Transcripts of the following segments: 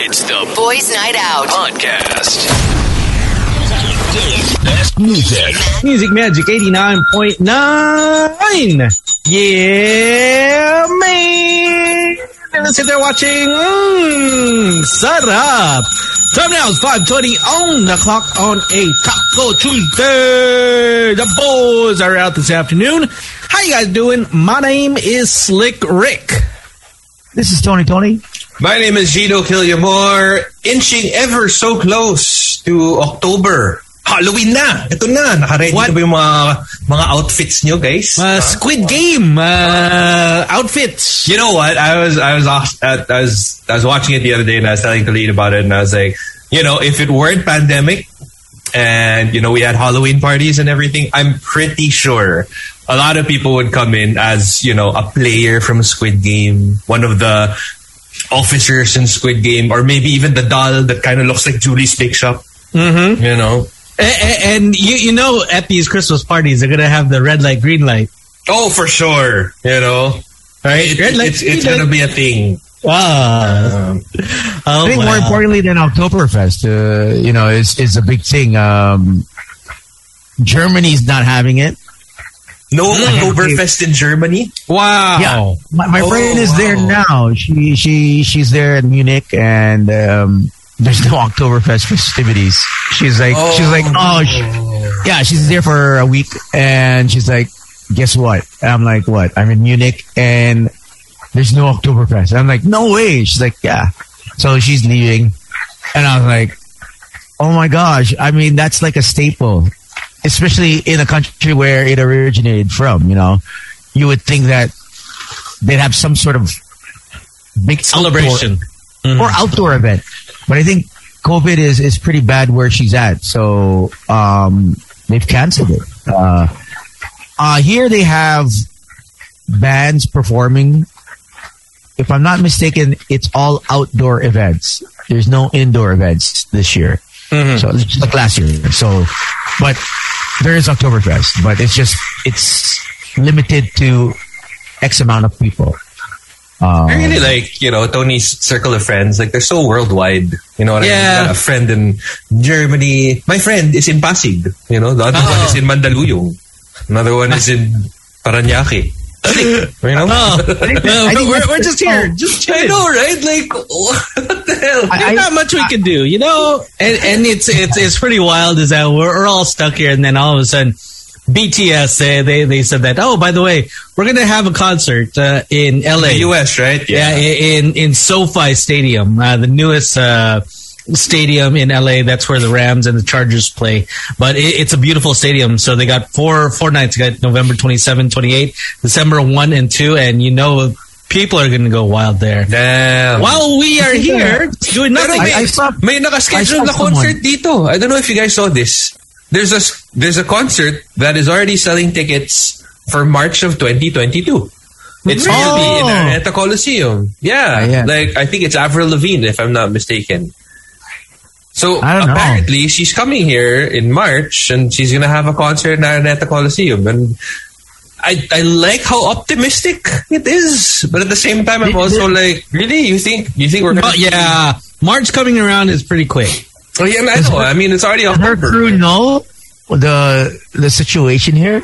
It's the Boys Night Out podcast. Best music. Music Magic 89.9. Yeah, man. And let's sit there watching. Mmm, up. Time now is 5.20 on the clock on a Taco Tuesday. The boys are out this afternoon. How you guys doing? My name is Slick Rick. This is Tony Tony. My name is Gino Killiamore, inching ever so close to October. Halloween na! Ito na! Nakaready What? na ba yung mga, mga outfits nyo, guys? Uh, Squid Game uh, outfits. you know what? I was I was off, I was I was watching it the other day and I was telling Khalid about it and I was like, you know, if it weren't pandemic and you know we had Halloween parties and everything, I'm pretty sure a lot of people would come in as you know a player from Squid Game, one of the officers in Squid Game, or maybe even the doll that kind of looks like Julie's Bake Shop. Mm-hmm. You know. A- a- And you, you know, at these Christmas parties, they're gonna have the red light, green light. Oh, for sure. You know. Right? It- Red light, it's it's gonna be a thing. Ah, Um, oh, I think more importantly than Oktoberfest, uh, you know, is is a big thing. Um, Germany's not having it. No Oktoberfest in Germany. Wow. Yeah, my, my Oh, friend is there now. She she she's there in Munich, and um, there's no Oktoberfest festivities. She's like she's like oh sh- yeah, she's there for a week, and she's like, guess what? I'm like, what? I'm in Munich, and there's no Oktoberfest. I'm like, no way. She's like, yeah. So she's leaving, and I was like, oh my gosh. I mean, that's like a staple, especially in a country where it originated from. You know, you would think that they'd have some sort of big Celebration. outdoor, or outdoor event, but I think COVID is is pretty bad where she's at. So um, they've canceled it. Uh, uh, here they have bands performing. If I'm not mistaken, it's all outdoor events. There's no indoor events this year. So it's just like last year. So, but there is Oktoberfest, but it's just it's limited to X amount of people. Um, I really like, you know, Tony's circle of friends. Like, they're so worldwide. You know what I mean? Got a friend in Germany. My friend is in Pasig. You know, the other Oh. one is in Mandaluyong. Another one is in Paranaque. You know? Oh, I think we're, we're just here. Just I know, right? Like, what the hell? I- There's not much we can do, you know. And and it's it's it's pretty wild. Is that we're, we're all stuck here, and then all of a sudden, BTS they they, they said that. Oh, by the way, we're gonna have a concert uh, in LA. the US, right? Yeah, i- in in SoFi Stadium, uh, the newest uh, stadium in LA. That's where the Rams and the Chargers play. But it, it's a beautiful stadium. So they got four four nights. They got November 27, 28, December one and two, and you know people are going to go wild there. Damn. While we are here doing nothing. may, I- I saw- may nakaschedule saw na someone. concert dito. I don't know if you guys saw this. There's a there's a concert that is already selling tickets for March of 2022. It's Really? gonna be in Oh. Araneta Coliseum. Yeah, Ah, yeah. like I think it's Avril Lavigne, if I'm not mistaken. So I don't know. apparently she's coming here in March and she's gonna have a concert in Araneta Coliseum and. I, I like how optimistic it is, but at the same time, I'm also like, really, you think you think we're gonna? But yeah, March coming around is pretty quick. Oh, yeah, I know. I mean, it's already Does her crew know the the situation here?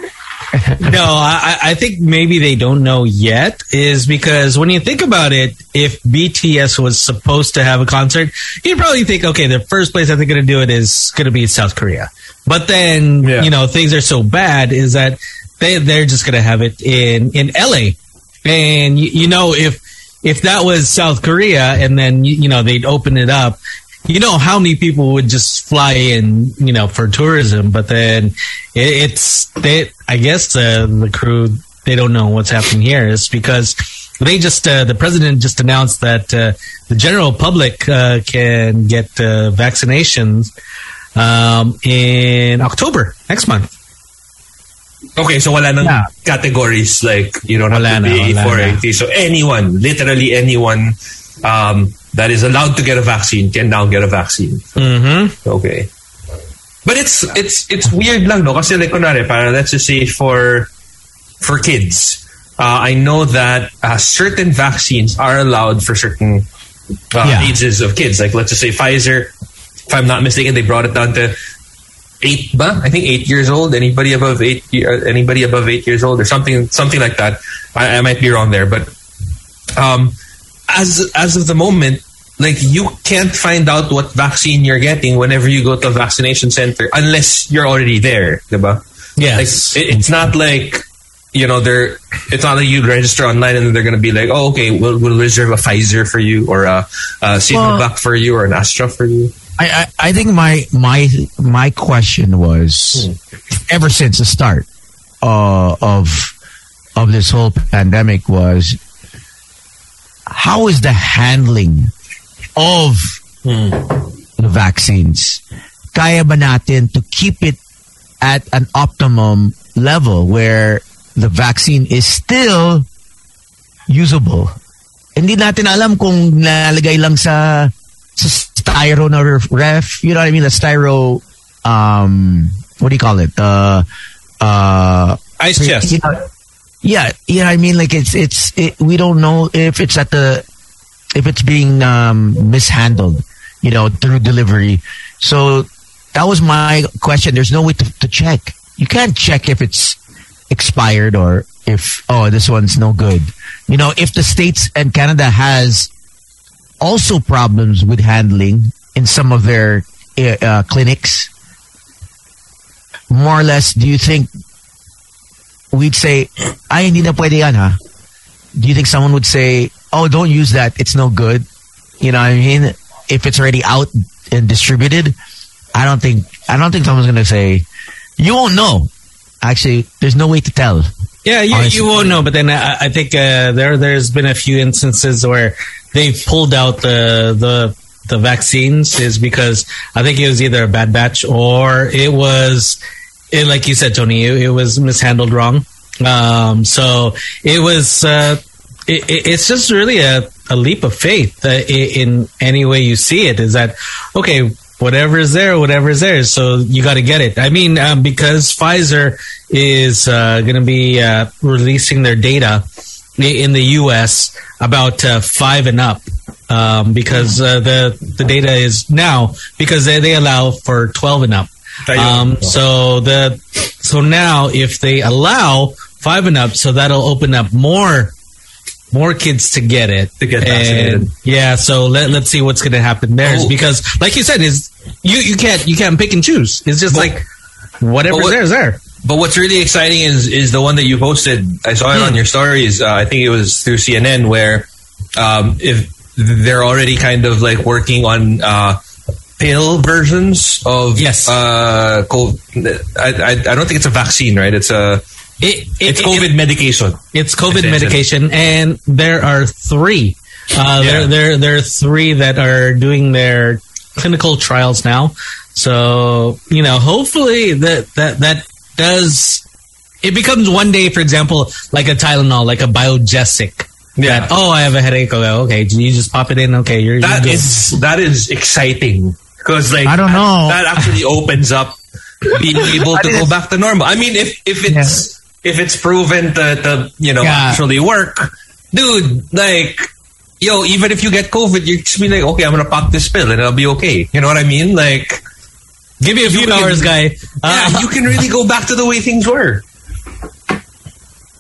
No, I, I think maybe they don't know yet is because when you think about it, if BTS was supposed to have a concert, you'd probably think, okay, the first place that they're going to do it is going to be South Korea. But then, Yeah. you know, things are so bad is that they, they're just going to have it in, in LA. And, you, you know, if, if that was South Korea and then, you, you know, they'd open it up, you know how many people would just fly in, you know, for tourism, but then it, it's they. I guess uh, the crew they don't know what's happening here is because they just uh, the president just announced that uh, the general public uh, can get uh, vaccinations um, in October next month. Okay, so wala nang Yeah. categories like you don't have Wala to be na. anything. So anyone, literally anyone um, that is allowed to get a vaccine can now get a vaccine. Mm-hmm. Okay. But it's it's it's weird lang no kasi like kunwari para let's just say for for kids uh, I know that uh, certain vaccines are allowed for certain uh, Yeah. ages of kids. Like let's just say Pfizer, if I'm not mistaken, they brought it down to eight. Ba? I think eight years old. Anybody above eight, anybody above eight years old, or something, something like that. I, I might be wrong there, but um, as as of the moment, like you can't find out what vaccine you're getting whenever you go to a vaccination center unless you're already there, diba? Yes. Like, it, it's not like you know they're. It's not like you register online and then they're going to be like, oh, okay, we'll, we'll reserve a Pfizer for you or a, a Sinovac for you or an Astra for you. I, I, I think my my my question was ever since the start uh, of of this whole pandemic was how is the handling of the vaccines kaya ba natin to keep it at an optimum level where the vaccine is still usable hindi natin alam kung nalagay lang sa sa styro na ref- you know what I mean? The styro, um, what do you call it? Uh, uh, Ice chest. you know, yeah, you know what I mean? Like it's, it's, it, we don't know if it's at the, if it's being, um, mishandled, you know, through delivery. So that was my question. There's no way to, to check. You can't check if it's expired or if, oh, this one's no good. You know, if the States and Canada has also problems with handling in some of their uh, uh, clinics. More or less, do you think we'd say, ay, hindi na pwede yan, ha? Do you think someone would say, oh, don't use that, it's no good? You know what I mean? If it's already out and distributed, I don't think, I don't think someone's gonna say, you won't know. Actually, there's no way to tell. Yeah, you, Honestly. you won't know. But then I, I think uh, there there's been a few instances where they've pulled out the the the vaccines is because I think it was either a bad batch or it was, it, like you said, Tony, it, it was mishandled wrong. Um, so it was. Uh, it, it- it's just really a, a leap of faith uh, in any way you see it. Is that okay? Whatever is there, whatever is there. So you got to get it. I mean, um, because Pfizer is uh, going to be uh, releasing their data in the U.S. about uh, five and up, um, because uh, the the data is now because they, they allow for twelve and up. Um, so the so now if they allow five and up, so that'll open up more more kids to get it To get And, yeah, so let let's see what's going to happen there, Oh. because, like you said, is you you can't you can't pick and choose. It's just But- like whatever's what- there is there. But what's really exciting is is the one that you posted. I saw it on your stories. Uh, I think it was through CNN where um, if they're already kind of like working on uh, pill versions of Yes. Uh, I, I I don't think it's a vaccine, right? It's a It, it, it's it- COVID medication. It's COVID medication, and there are three. Uh, Yeah. there, there, there are three that are doing their clinical trials now. So you know, hopefully that that that does. It becomes one day, for example, like a Tylenol, like a biogesic. Yeah. That, oh, I have a headache. Okay, okay, you just pop it in. Okay, you're, That you're good. is that is exciting because like I don't know. that actually opens up being able to go back to normal. I mean, if if it's if it's proven to, to you know Yeah. actually work, dude, like yo, even if you get COVID, you just be like, okay, I'm gonna pop this pill and it'll be okay. You know what I mean? Like, Give me a few you can- hours, guy. Uh, yeah, you can really go back to the way things were.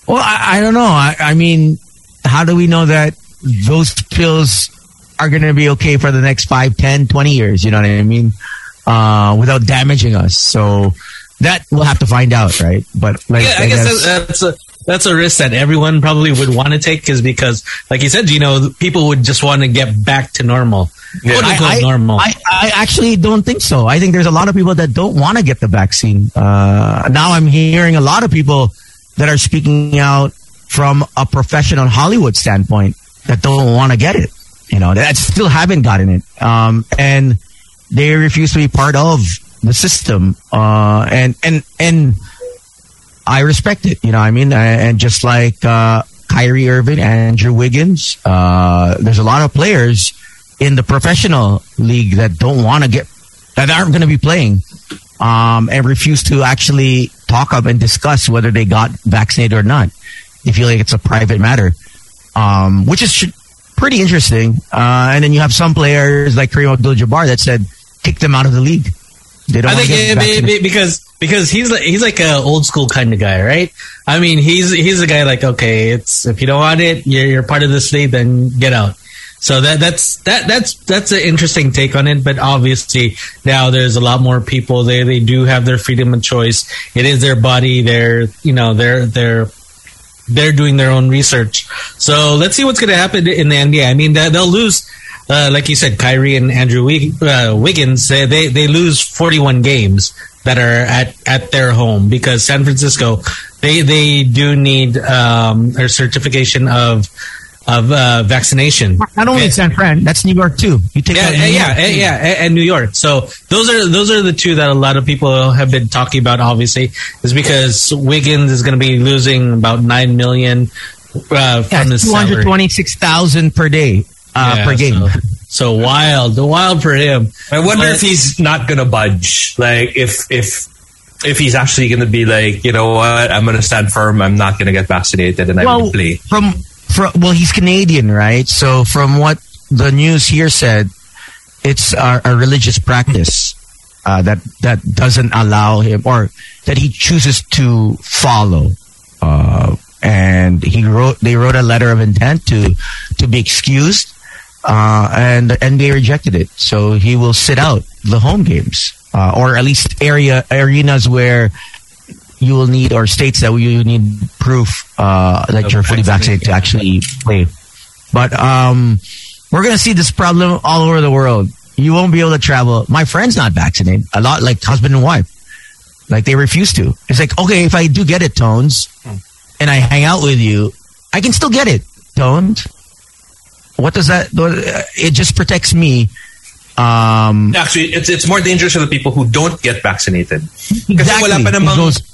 Well, I, I don't know. I, I mean, how do we know that those pills are going to be okay for the next 5, 10, 20 years? You know what I mean? Uh, without damaging us. So that we'll have to find out, right? But like, yeah, I guess that's, that's a that's a risk that everyone probably would want to take, is because, like you said, you know, people would just want to get back to normal, unquote I, I- normal. I, I actually don't think so. I think there's a lot of people that don't want to get the vaccine. Uh, now I'm hearing a lot of people that are speaking out from a professional Hollywood standpoint that don't want to get it. You know, that still haven't gotten it. Um, and they refuse to be part of the system. Uh, and, and, and I respect it. You know I mean? And just like, uh, Kyrie Irving, Andrew Wiggins, uh, there's a lot of players in the professional league that don't want to get, that aren't going to be playing, um, and refuse to actually talk up and discuss whether they got vaccinated or not. They feel like it's a private matter, um, which is, pretty interesting. Uh, and then you have some players like Kareem Abdul-Jabbar that said kick them out of the league. They don't I think it- in it- because because he's like he's like a old school kind of guy, right? I mean, he's he's a guy like okay, it's if you don't want it, you're, you're part of this league, then get out. So that that's that that's that's an interesting take on it. But obviously now there's a lot more people. They they do have their freedom of choice. It is their body. They're you know they're they're they're doing their own research. So let's see what's going to happen in the NBA. I mean, they- they'll lose, uh, like you said, Kyrie and Andrew uh, Wiggins. They, they they lose 41 games that are at, at their home because San Francisco they they do need um, a certification of of uh, vaccination. Not only Yeah. San Fran, that's New York too. You take Yeah, New yeah, York, yeah, yeah, and- and New York. So those are those are the two that a lot of people have been talking about. Obviously, is because Wiggins is going to be losing about nine million uh, from Yeah, his two hundred salary. twenty-six thousand per day, uh, Yeah, per game. So, so wild, wild for him. I wonder But- if he's not gonna budge. Like if if if he's actually gonna be like, you know what, I'm gonna stand firm. I'm not gonna get vaccinated, and I'm well, gonna play. from from well, he's Canadian, right? So from what the news here said, it's a, religious practice uh, that that doesn't allow him, or that he chooses to follow. Uh, and he wrote, they wrote a letter of intent to to be excused, uh, and the NBA rejected it. So he will sit out the home games, uh, or at least area arenas where you will need or states that you need proof uh, that you're fully vaccinated to actually play. But um, we're gonna see this problem all over the world. You won't be able to travel. My friend's not vaccinated. A lot like husband and wife, like they refuse to. It's like okay, if I do get it, tones, and I hang out with you, I can still get it, tones. What does that? It just protects me. Um, Actually, it's it's more dangerous for the people who don't get vaccinated. Kasi exactly. wala pa namang- goes-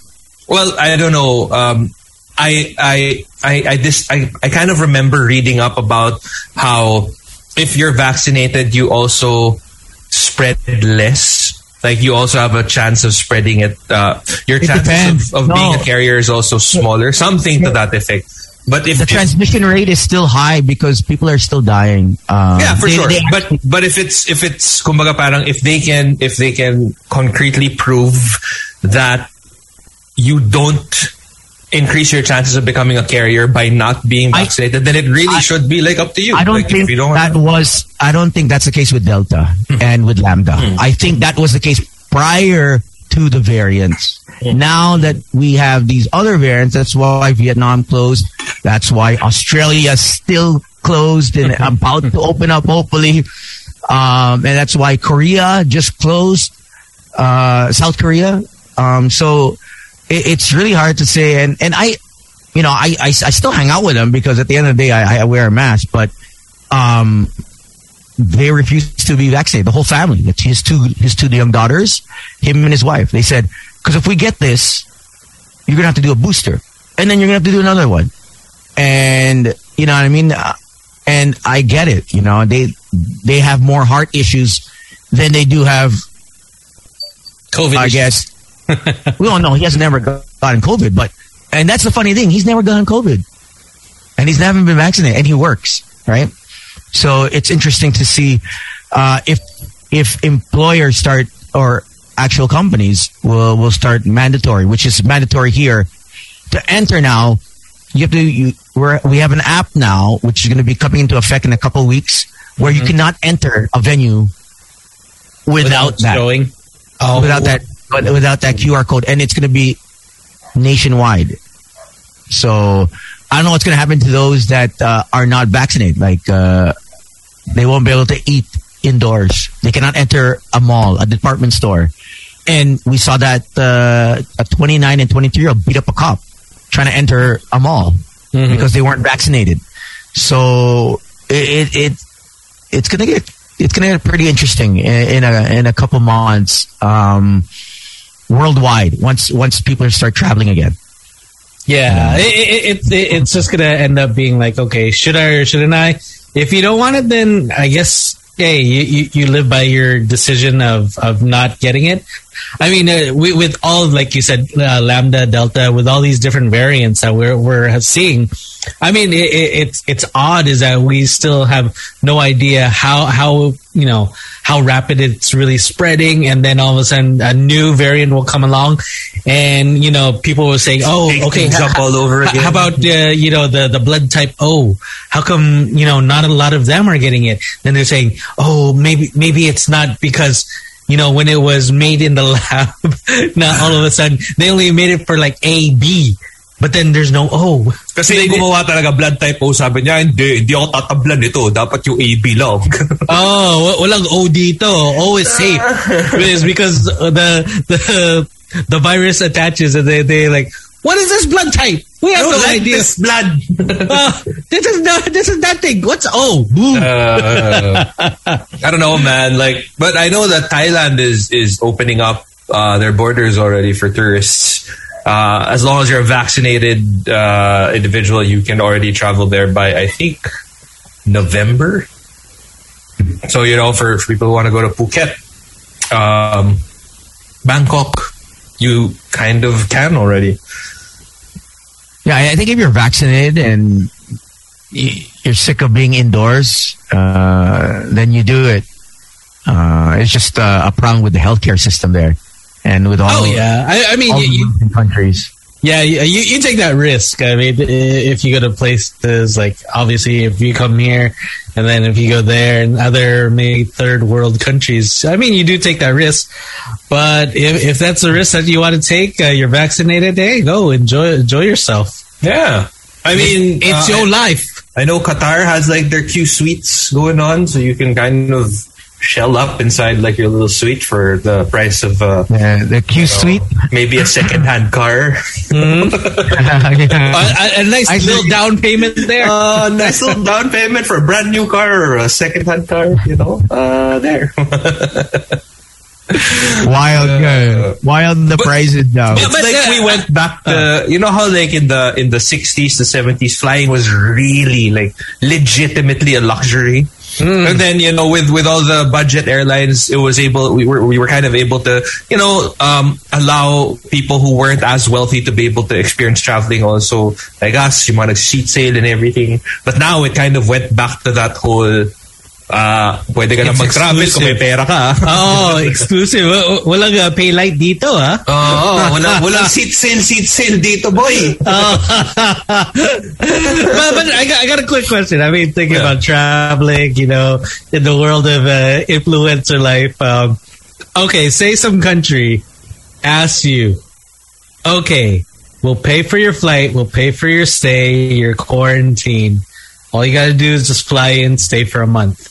Well, I don't know. Um, I I I I, this, I I kind of remember reading up about how if you're vaccinated, you also spread less. Like you also have a chance of spreading it. Uh, your It chances depends. of, of No. being a carrier is also smaller. Something to that effect. But if, the transmission rate is still high because people are still dying. Um, yeah, for they- sure. they but but if it's if it's kumbaga parang if they can if they can concretely prove that you don't increase your chances of becoming a carrier by not being I- vaccinated, then it really I- should be like up to you. I don't Like, think don't that was. I don't think that's the case with Delta and with Lambda. I think that was the case prior to the variants. Now that we have these other variants, that's why Vietnam closed. That's why Australia still closed and about to open up, hopefully. Um, and that's why Korea just closed. Uh, South Korea. Um, so it, it's really hard to say. And and I, you know, I, I I still hang out with them because at the end of the day, I, I wear a mask, but um, they refuse to be vaccinated. The whole family, his two his two young daughters, him and his wife. They said, because if we get this, you're gonna have to do a booster, and then you're gonna have to do another one, and you know what I mean. Uh, And I get it. You know, they they have more heart issues than they do have COVID. I issues. guess. we all know he has never gotten COVID, but and that's the funny thing. He's never gotten COVID, and he's never been vaccinated, and he works right. So it's interesting to see uh, if if employers start or actual companies will will start mandatory, which is mandatory here to enter now. You have to. You, we're, we have an app now, which is going to be coming into effect in a couple of weeks, where you cannot enter a venue without, that showing. Oh, without that but without that QR code, and it's going to be nationwide. So I don't know what's going to happen to those that uh, are not vaccinated. Like uh, they won't be able to eat indoors. They cannot enter a mall, a department store, and we saw that uh, a 29 and 23 year old beat up a cop trying to enter a mall Mhm. because they weren't vaccinated. So it it, it it's gonna get it's gonna get pretty interesting in, in a in a couple months um, worldwide once once people start traveling again. Yeah, um, it, it, it, it, it's just gonna end up being like, okay, should I or shouldn't I? If you don't want it, then I guess hey, you, you, you live by your decision of, of not getting it. I mean, uh, we, with all, like you said, uh, Lambda, Delta, with all these different variants that we're, we're seeing, I mean, it, it, it's, it's odd is that we still have no idea how, how, you know, how rapid it's really spreading. And then all of a sudden a new variant will come along and, you know, people will say, oh, okay. ha- up all over again. How about, uh, you know, the, the blood type O? How come, you know, not a lot of them are getting it? Then they're saying, oh, maybe, maybe it's not because, you know, when it was made in the lab, now all of a sudden they only made it for like A, B, but then there's no O. Kasi yung gumawa talaga blood type O, sabi niya, hindi, hindi ako tatablan nito. Dapat yung AB lang. Oh, wa- walang O dito. O is safe. It's because the the the virus attaches and they they like, what is this blood type? We have I no, don't like idea. this blood. Uh, this is not this is that thing. What's O? Boom. Uh, I don't know, man. Like, but I know that Thailand is is opening up uh, their borders already for tourists. Uh, as long as you're a vaccinated uh, individual, you can already travel there by I think November. So you know, for, for people who want to go to Phuket, um, Bangkok, you kind of can already. Yeah, I think if you're vaccinated and you're sick of being indoors, uh, then you do it. Uh, it's just uh, a problem with the healthcare system there, and with all, Oh yeah. I, I mean, all you, you, the countries. Yeah, you, you take that risk. I mean, if you go to places like obviously if you come here and then if you go there and other maybe third world countries, I mean, you do take that risk. But if, if that's the risk that you want to take, uh, you're vaccinated. Hey, go enjoy enjoy yourself. Yeah, I mean, It's uh, your life. I know Qatar has like their Q suites going on, so you can kind of shell up inside like your little suite for the price of uh, Uh, the Q suite. maybe a second-hand car. A, a, a nice I little see. down payment there. uh, nice little down payment for a brand new car or a second-hand car. You know, uh, there. wild, uh, wild the prices now. It's but, like uh, we went back to you know how like in the in the sixties to seventies flying was really like legitimately a luxury. And then you know with with all the budget airlines, it was able we were we were kind of able to you know um, allow people who weren't as wealthy to be able to experience traveling also like us, you want to seat sale and everything. But now it kind of went back to that whole uh, pwede ka na mag-travel kung may exclusive. pera ka. oh, exclusive. Wa- wa- Walang uh, pay light dito, ah. Oo, walang, walang seat sale, seat sale dito, boy. but, but I, got, I got a quick question. I mean, thinking Yeah. about traveling, you know, in the world of uh, influencer life. Um, okay, say some country asks you, okay, we'll pay for your flight, we'll pay for your stay, your quarantine. All you got to do is just fly in, stay for a month,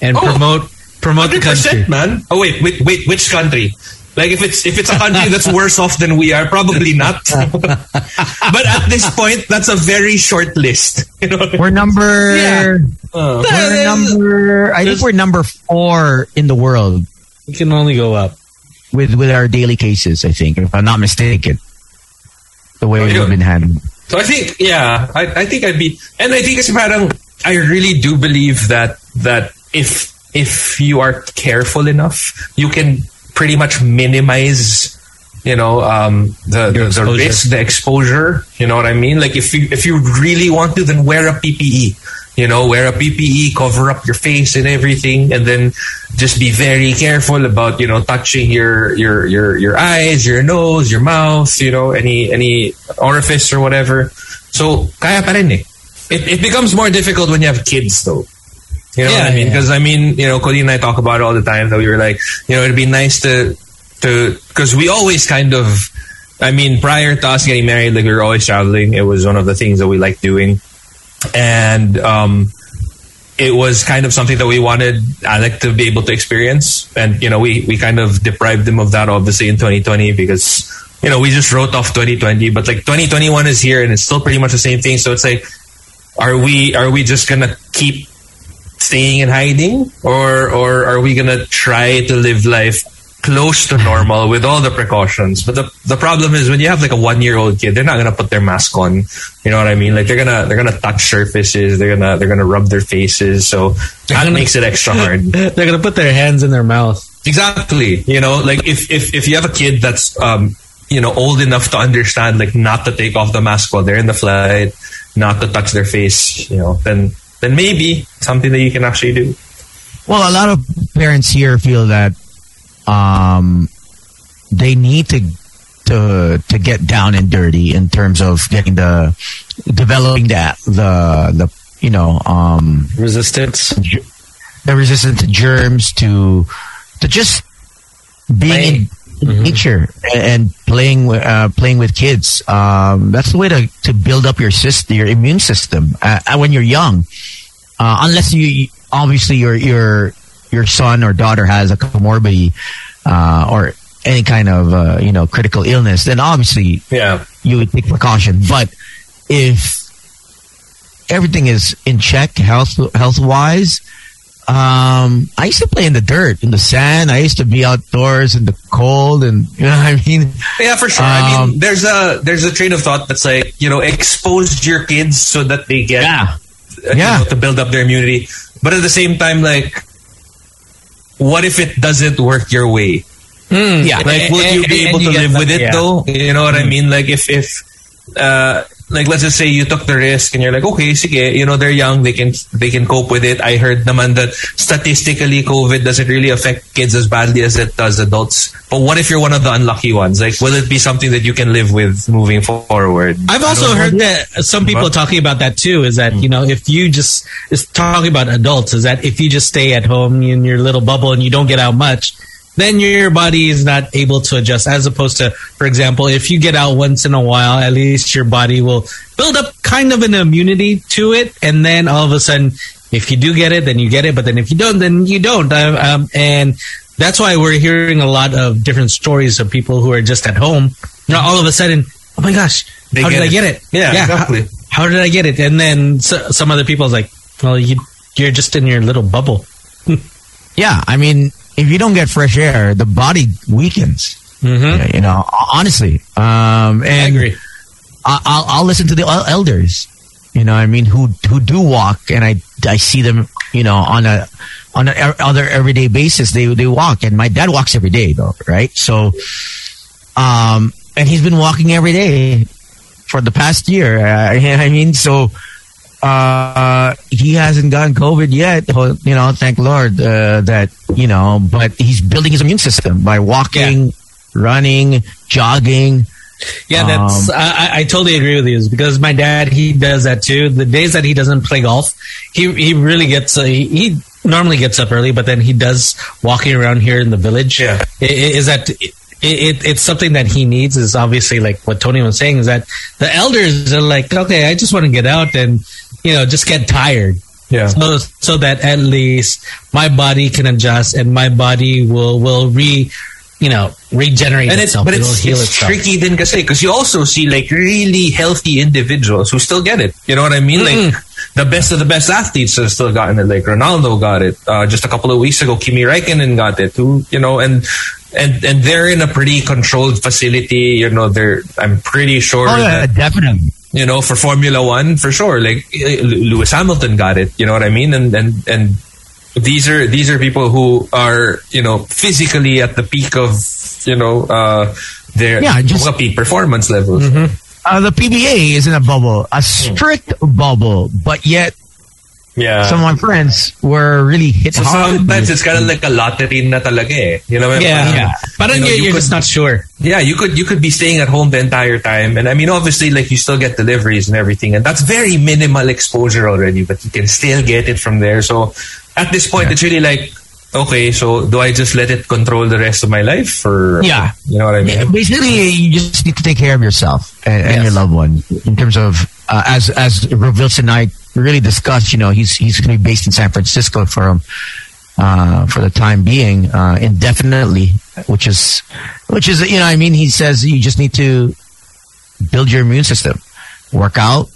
and Oh. promote promote the country. man. Oh wait, wait, wait. Which country? Like if it's if it's a country that's worse off than we are, probably not. but at this point, that's a very short list. You know. We're number. Yeah. Uh, we're number. I think we're number four in the world We can only go up. with with our daily cases. I think, if I'm not mistaken, the way we've been handled. So I think, yeah, I, I think I'd be, and I think it's parang, I really do believe that that if if you are careful enough, you can pretty much minimize, you know, um, the the, the exposure. risk, the exposure. You know what I mean? Like if you if you really want to, then wear a PPE. You know, wear a PPE, cover up your face and everything, and then just be very careful about you know touching your your your your eyes, your nose, your mouth, you know, any any orifice or whatever. So kaya pa rin eh. It it becomes more difficult when you have kids though. You know what Yeah, I mean? yeah. Because I mean, you know, Cody and I talk about it all the time that we were like, you know, it'd be nice to to because we always kind of I mean, prior to us getting married, like we were always traveling. It was one of the things that we liked doing. And um it was kind of something that we wanted Alec to be able to experience. And, you know, we, we kind of deprived him of that obviously in 2020 because, you know, we just wrote off 2020, but like 2021 is here and it's still pretty much the same thing. So it's like, are we, are we just going to keep staying in hiding or, or are we going to try to live life close to normal with all the precautions. But the the problem is when you have like a one year old kid, they're not gonna put their mask on. You know what I mean? Like they're gonna they're gonna touch surfaces. They're gonna they're gonna rub their faces. So that gonna- makes it extra hard. They're gonna put their hands in their mouth. Exactly. You know, like if if if you have a kid that's um you know old enough to understand like not to take off the mask while they're in the flight, not to touch their face, you know, then then maybe something that you can actually do. Well, a lot of parents here feel that um, they need to to to get down and dirty in terms of getting the developing that the the you know um, Resistance. the resistance to germs to to just being in nature and, and playing uh, playing with kids. Um, that's the way to, to build up your system, your immune system uh, uh, when you're young. Uh, unless you obviously your your your son or daughter has a comorbidity uh, or any kind of uh, you know critical illness, then obviously Yeah. you would take precaution. But if everything is in check health health wise, um, I used to play in the dirt, in the sand. I used to be outdoors in the cold, and you know what I mean. Yeah, for sure. I Um, mean, there's a there's a train of thought that's like you know expose your kids so that they get uh, you Yeah. know, to build up their immunity. But at the same time, like, what if it doesn't work your way? Yeah, Like, would you be able and to live that- with it yeah. though? You know what I mean? Like, if if uh, like let's just say you took the risk and you're like, okay, sige, you know they're young, they can they can cope with it. I heard naman that statistically, COVID doesn't really affect kids as badly as it does adults. But what if you're one of the unlucky ones? Like, will it be something that you can live with moving forward? I've also heard that some people talking about that too. Is that you know if you just is talking about adults is that if you just stay at home in your little bubble and you don't get out much, then your body is not able to adjust. As opposed to, for example, if you get out once in a while, at least your body will build up kind of an immunity to it, and then all of a sudden, if you do get it, then you get it. But then if you don't, then you don't. Um, um, and that's why we're hearing a lot of different stories of people who are just at home. Now all of a sudden, oh my gosh, They how get did I get it? Yeah, how- exactly. How, did I get it? And then so, some other people's like, well, you you're just in your little bubble. yeah. I mean, if you don't get fresh air, the body weakens. Mm-hmm. You know, honestly. Um, and I agree. I- I'll, I'll listen to the elders. You know, I mean, who who do walk, and I I see them. You know, on a on a e- other everyday basis, they they walk, and my dad walks every day, though, right? So, um, and he's been walking every day for the past year. Uh, I mean, so uh, he hasn't gotten COVID yet. You know, thank Lord uh, that you know, but he's building his immune system by walking, running, jogging. Yeah, that's I, I- I totally agree with you. Because my dad he does that too. The days that he doesn't play golf, he he really gets uh, he, he normally gets up early, but then he does walking around here in the village. Yeah. Is that it, it? It's something that he needs. Is obviously like what Tony was saying. Is that the elders are like, okay, I just want to get out and you know just get tired. Yeah. So so that at least my body can adjust and my body will will re you know regenerate and it's itself. but It'll it's, it's itself. tricky then kasi because you also see like really healthy individuals who still get it you know what i mean like the best of the best athletes have still gotten it like ronaldo got it uh, just a couple of weeks ago kimi Räikkönen got it who you know and and and they're in a pretty controlled facility you know they're i'm pretty sure Oh yeah, that definitely. You know, for Formula One, for sure. Like eh, Lewis Hamilton got it. You know what I mean? And and and these are these are people who are you know physically at the peak of you know uh, their Yeah, just- peak performance levels. Uh, the PBA is in a bubble, a strict bubble, but yet Yeah. some of my friends were really hit so hard. sometimes it's kind of like a lottery na talaga eh. You know, Yeah, parang, But you know, you're, you you're could- just not sure. Yeah, you could you could be staying at home the entire time, and I mean, obviously, like you still get deliveries and everything, and that's very minimal exposure already, but you can still get it from there. So at this point, it's really like, okay, so do I just let it control the rest of my life, or Yeah. you know what I mean? Yeah, basically, you just need to take care of yourself and, and your loved one in terms of uh, as as Wilson and I really discussed. You know, he's he's going to be based in San Francisco for uh, for the time being, uh, indefinitely, which is which is you know, I mean, he says you just need to build your immune system, work out,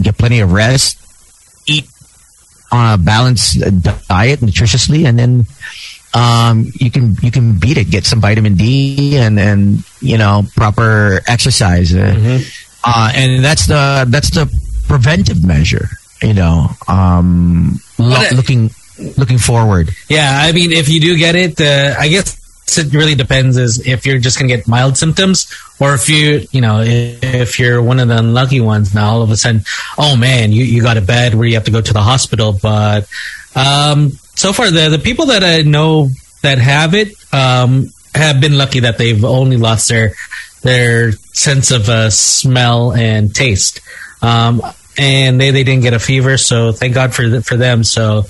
get plenty of rest, eat on a balanced diet nutritiously, and then um, you can you can beat it. Get some vitamin D and and you know proper exercise, uh, uh, and that's the that's the preventive measure. You know, um, lo- looking looking forward. Yeah, I mean, if you do get it, uh, I guess it really depends. Is if you're just gonna get mild symptoms, or if you, you know, if you're one of the unlucky ones. Now all of a sudden, oh man, you you got a bed where you have to go to the hospital. But um, so far, the the people that I know that have it um, have been lucky that they've only lost their their sense of uh, smell and taste. Um, and they, they didn't get a fever, so thank God for th- for them. So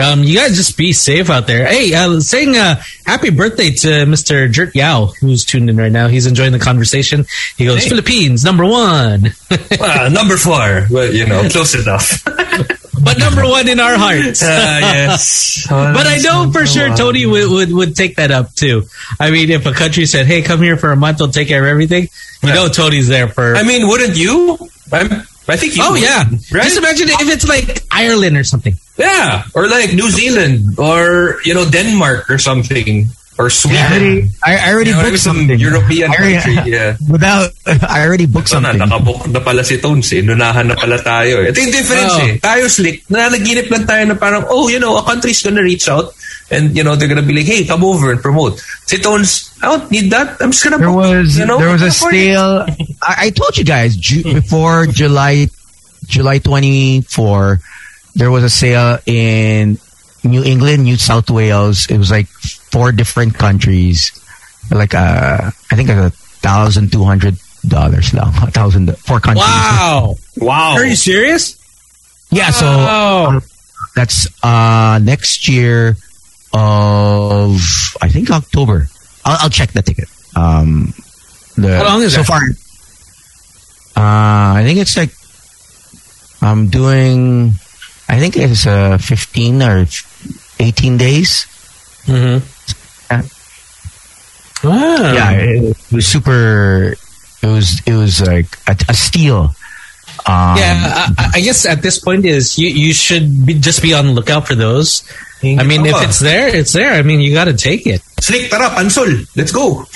um, you guys just be safe out there. Hey, uh, saying uh, happy birthday to Mr. Jert Yao, who's tuned in right now. He's enjoying the conversation. He goes, Hey. Philippines, number one. Ah, number four. Well, you know, close enough. but number one in our hearts. Ah, yes. But I know for sure Tony would, would, would take that up too. I mean, if a country said, hey, come here for a month, we'll take care of everything, you Yeah. know Tony's there for... I mean, wouldn't you? I'm, I think you oh, would, yeah. Right? Just imagine if it's like Ireland or something. yeah. Or like New Zealand or, you know, Denmark or something. Or Sweden. I already, I, I already You know, booked some something. European already- country. Yeah. Without, I already booked Ito na, something. nakabook na pala si Tones eh. Nunahan na pala tayo eh. Ito yung difference Oh. eh. Tayo slick, nanaginip lang tayo na parang, oh, you know, a country's gonna reach out and, you know, they're gonna be like, hey, come over and promote. Si Tones, I don't need that. I'm just gonna There book, was you know, there was a afford sale. I, I told you guys Ju- before July July twenty four. There was a sale in New England, New South Wales. It was like four different countries, like uh, I think a thousand two hundred dollars now, A thousand four countries. Wow. Wow. Are you serious? Yeah, so Wow. that's uh next year of I think October. I'll, I'll check the ticket. Um, the, How long is so that? far? Uh, I think it's like I'm doing. I think it's uh 15 or 18 days. Mm-hmm. Yeah. Wow. Yeah, it, was super. It was it was like a, a steal. Um, Yeah, I, I guess at this point is you, you should be, just be on the lookout for those. I mean, if it's there, it's there. I mean, you got to take it. Slick, tara, pansol. Let's go.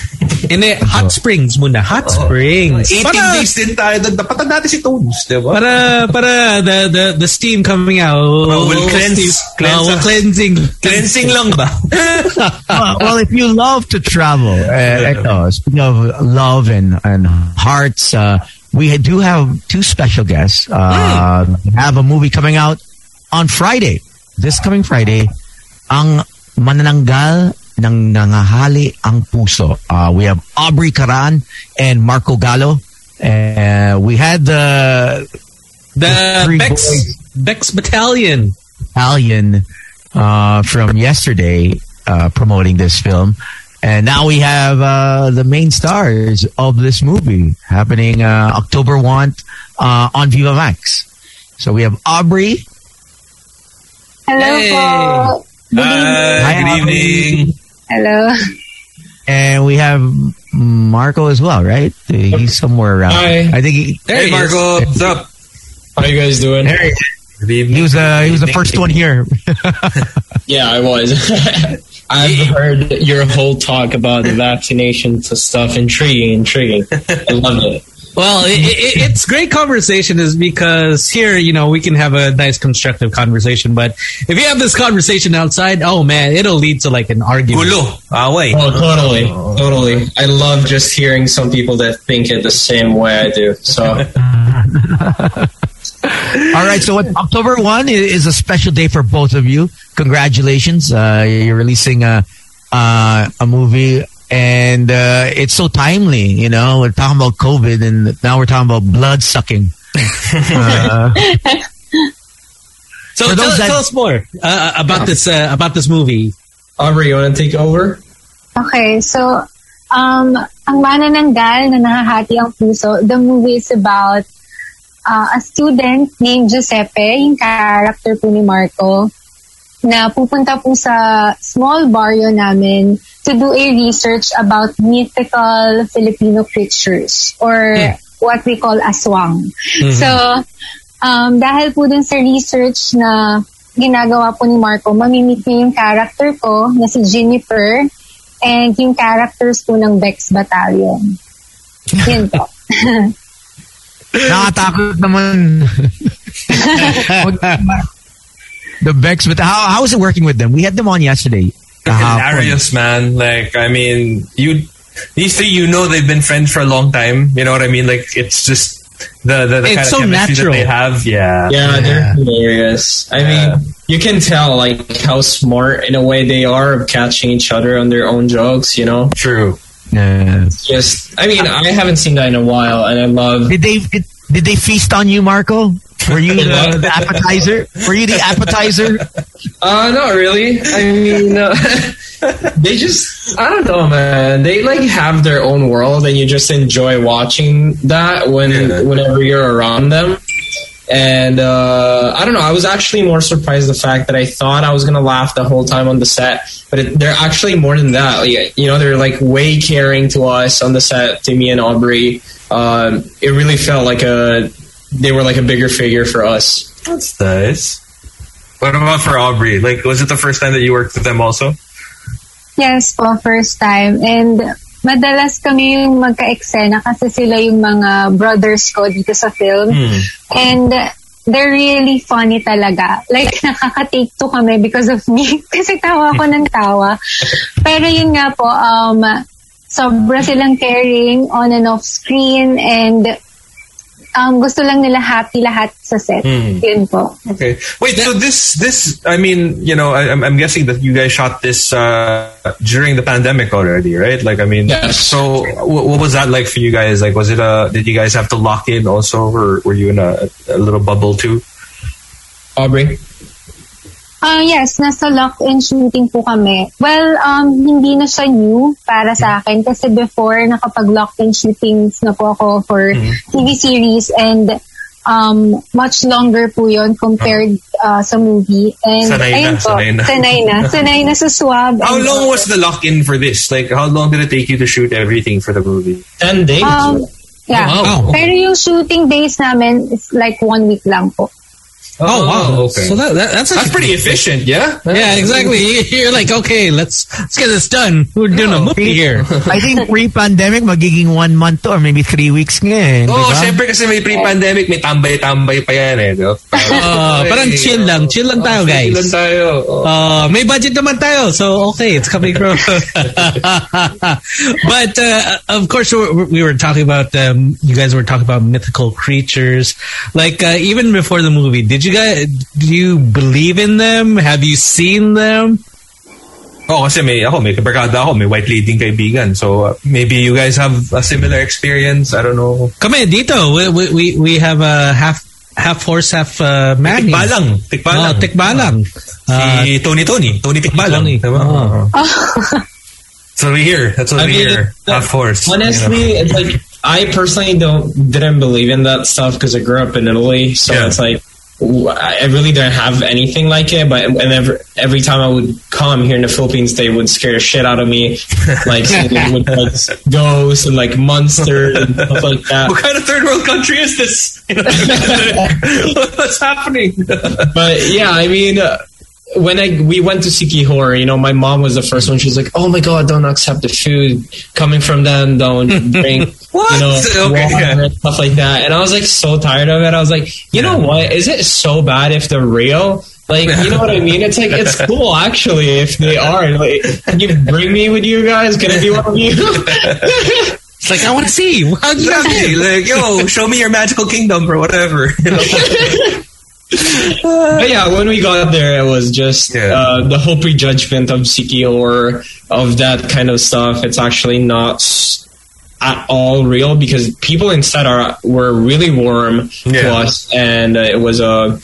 In the hot springs muna, hot springs. 18 Para, days din tayo. doon. Dapatan natin si Tones, di ba? para, para the, the, the steam coming out. Oh, will cleanse- Steam- cleanse oh, will cleansing. Cleansing lang ba? well, well, if you love to travel, uh, ito, speaking of love and, and hearts, uh, we do have two special guests. Uh, we have a movie coming out on Friday, this coming Friday, ang manananggal ng nahahati ang puso. Uh, we have Aubrey Caraan and Marco Gallo. Uh, we had the The Three Beks, boys. Beks Battalion. Italian uh, from yesterday uh, promoting this film. And now we have uh, the main stars of this movie happening uh, October 1 uh, on Viva Max. So we have Aubrey. Hello Hey. po. Good evening. Hi, good evening. Hello. And we have Marco as well, right? He's somewhere around. Hi. I think he, There Hey, he is. Marco. What's up? How you guys doing? Good evening. he was uh, he was the first one here. Yeah, I was. I've heard your whole talk about the vaccination to stuff. Intriguing, intriguing. I love it. Well, it, it, it's great conversation is because here, you know, we can have a nice constructive conversation. But if you have this conversation outside, oh man, it'll lead to like an argument. Gulo. Away. Oh, totally, totally. I love just hearing some people that think it the same way I do. So All right, so what, October 1 is a special day for both of you. Congratulations. Uh, you're releasing a, uh, a movie and uh, it's so timely, you know. We're talking about COVID and now we're talking about blood sucking. Uh, So tell, that- tell us more uh, about this uh, about this movie. Aubrey, you want to take over? Okay, so um, ang manananggal na nahahati ang puso, the movie is about uh, a student named Giuseppe, yung character po ni Marco, na pupunta po sa small barrio namin to do a research about mythical Filipino creatures or what we call aswang. So, um, dahil po dun sa research na ginagawa po ni Marco, mamimit niya yung character ko na si Jennifer and yung characters po ng Bex Battalion. Yun po. Nakatakot naman. the Bex, but how how was it working with them? We had them on yesterday. Kahapon. hilarious, man. Like, I mean, you these three, you know, they've been friends for a long time. You know what I mean? Like, it's just the the, the It's kind so of chemistry natural. that they have. Yeah, Yeah, they're hilarious. I Yeah. mean, you can tell like how smart in a way they are of catching each other on their own jokes. You know, true. Yeah. just I mean, I haven't seen that in a while, and I love. Did they did, did they feast on you, Marco? Were you the, the appetizer? Were you the appetizer? Uh, not really. I mean, uh, they just I don't know, man. They like have their own world, and you just enjoy watching that when Yeah. whenever you're around them. And uh, I don't know. I was actually more surprised the fact that I thought I was gonna laugh the whole time on the set, but it, they're actually more than that. Like, you know, they're like way caring to us on the set, to me and Aubrey. Um, it really felt like a they were like a bigger figure for us. That's nice. What about for Aubrey? Like, was it the first time that you worked with them also? Yes po, first time. And madalas kami yung magka-eksena kasi sila yung mga brothers ko dito sa film. And they're really funny talaga. Like, nakaka-take two kami because of me. kasi tawa ko ng tawa. Pero yun nga po, um, sobra silang caring on and off screen and um, gusto lang nila happy lahat sa set. Yun po. Okay. Wait. So this, this, I mean, you know, I, I'm, I'm guessing that you guys shot this uh, during the pandemic already, right? Like, I mean, Yes. so what, what was that like for you guys? Like, was it a? Did you guys have to lock in also, or were you in a, a little bubble too? Aubrey. Ah, yes, nasa lock-in shooting po kami. Well, um, hindi na siya new para sa akin kasi before nakapag-lock-in shootings na po ako for TV series and um, much longer po yon compared uh, sa movie. And Sanay na, po, sanay na. sanay na. Sanay na sa swab. How and- long was the lock in for this? Like, how long did it take you to shoot everything for the movie? Ten days. Um, yeah. Wow. Pero yung shooting days namin is like one week lang po. Oh, wow. okay. So that, that that's That's pretty efficient, yeah. Yeah, exactly. You- You're like, okay, let's let's get this done. We're doing a movie here. I think pre-pandemic magiging one month or maybe three weeks nga eh. Oh, diba? syempre kasi may pre-pandemic, may tambay-tambay pa yan eh. No? Uh, parang chill lang. Chill lang tayo, guys. Chill lang tayo. Oh. Uh, may budget naman tayo, so okay, it's coming from. but uh, of course, we we were talking about um, you guys were talking about mythical creatures. Like uh, even before the movie, did you guys do you believe in them? Have you seen them? Oh, kasi may ako, may kabarkada ako, may white leading kaibigan. So uh, maybe you guys have a similar experience. I don't know. Kami dito, we we we, we have a half half horse, half uh, man. Tikbalang. Tikbalang. Oh, tikbalang. Uh, Si Tony Tony. Tony Tikbalang. Tony. Diba? Oh. That's what we hear. That's what I we mean, hear. the- Half horse. Honestly, it's like I personally don't didn't believe in that stuff because I grew up in Italy, so Yeah. it's like w- I really didn't have anything like it. But whenever every time I would come here in the Philippines, they would scare the shit out of me, like with like ghosts and like monsters and stuff like that. What kind of third world country is this? What's happening? But yeah, I mean, uh, when I we went to Siquijor, you know, my mom was the first one. She's like, "Oh my god, don't accept the food coming from them. Don't drink, What? you know, Okay, water yeah. and stuff like that." And I was like so tired of it. I was like, you know what? Is it so bad if they're real? Like, you know what I mean? It's like it's cool actually if they are. Like, can you bring me with you guys? Can I be one of you? It's like I want to see. How do you. Like, yo, show me your magical kingdom or whatever. You know? But yeah, when we got there, it was just Yeah. uh, the whole prejudgment of Siki or of that kind of stuff. It's actually not at all real because people instead are were really warm to us, and uh, it was a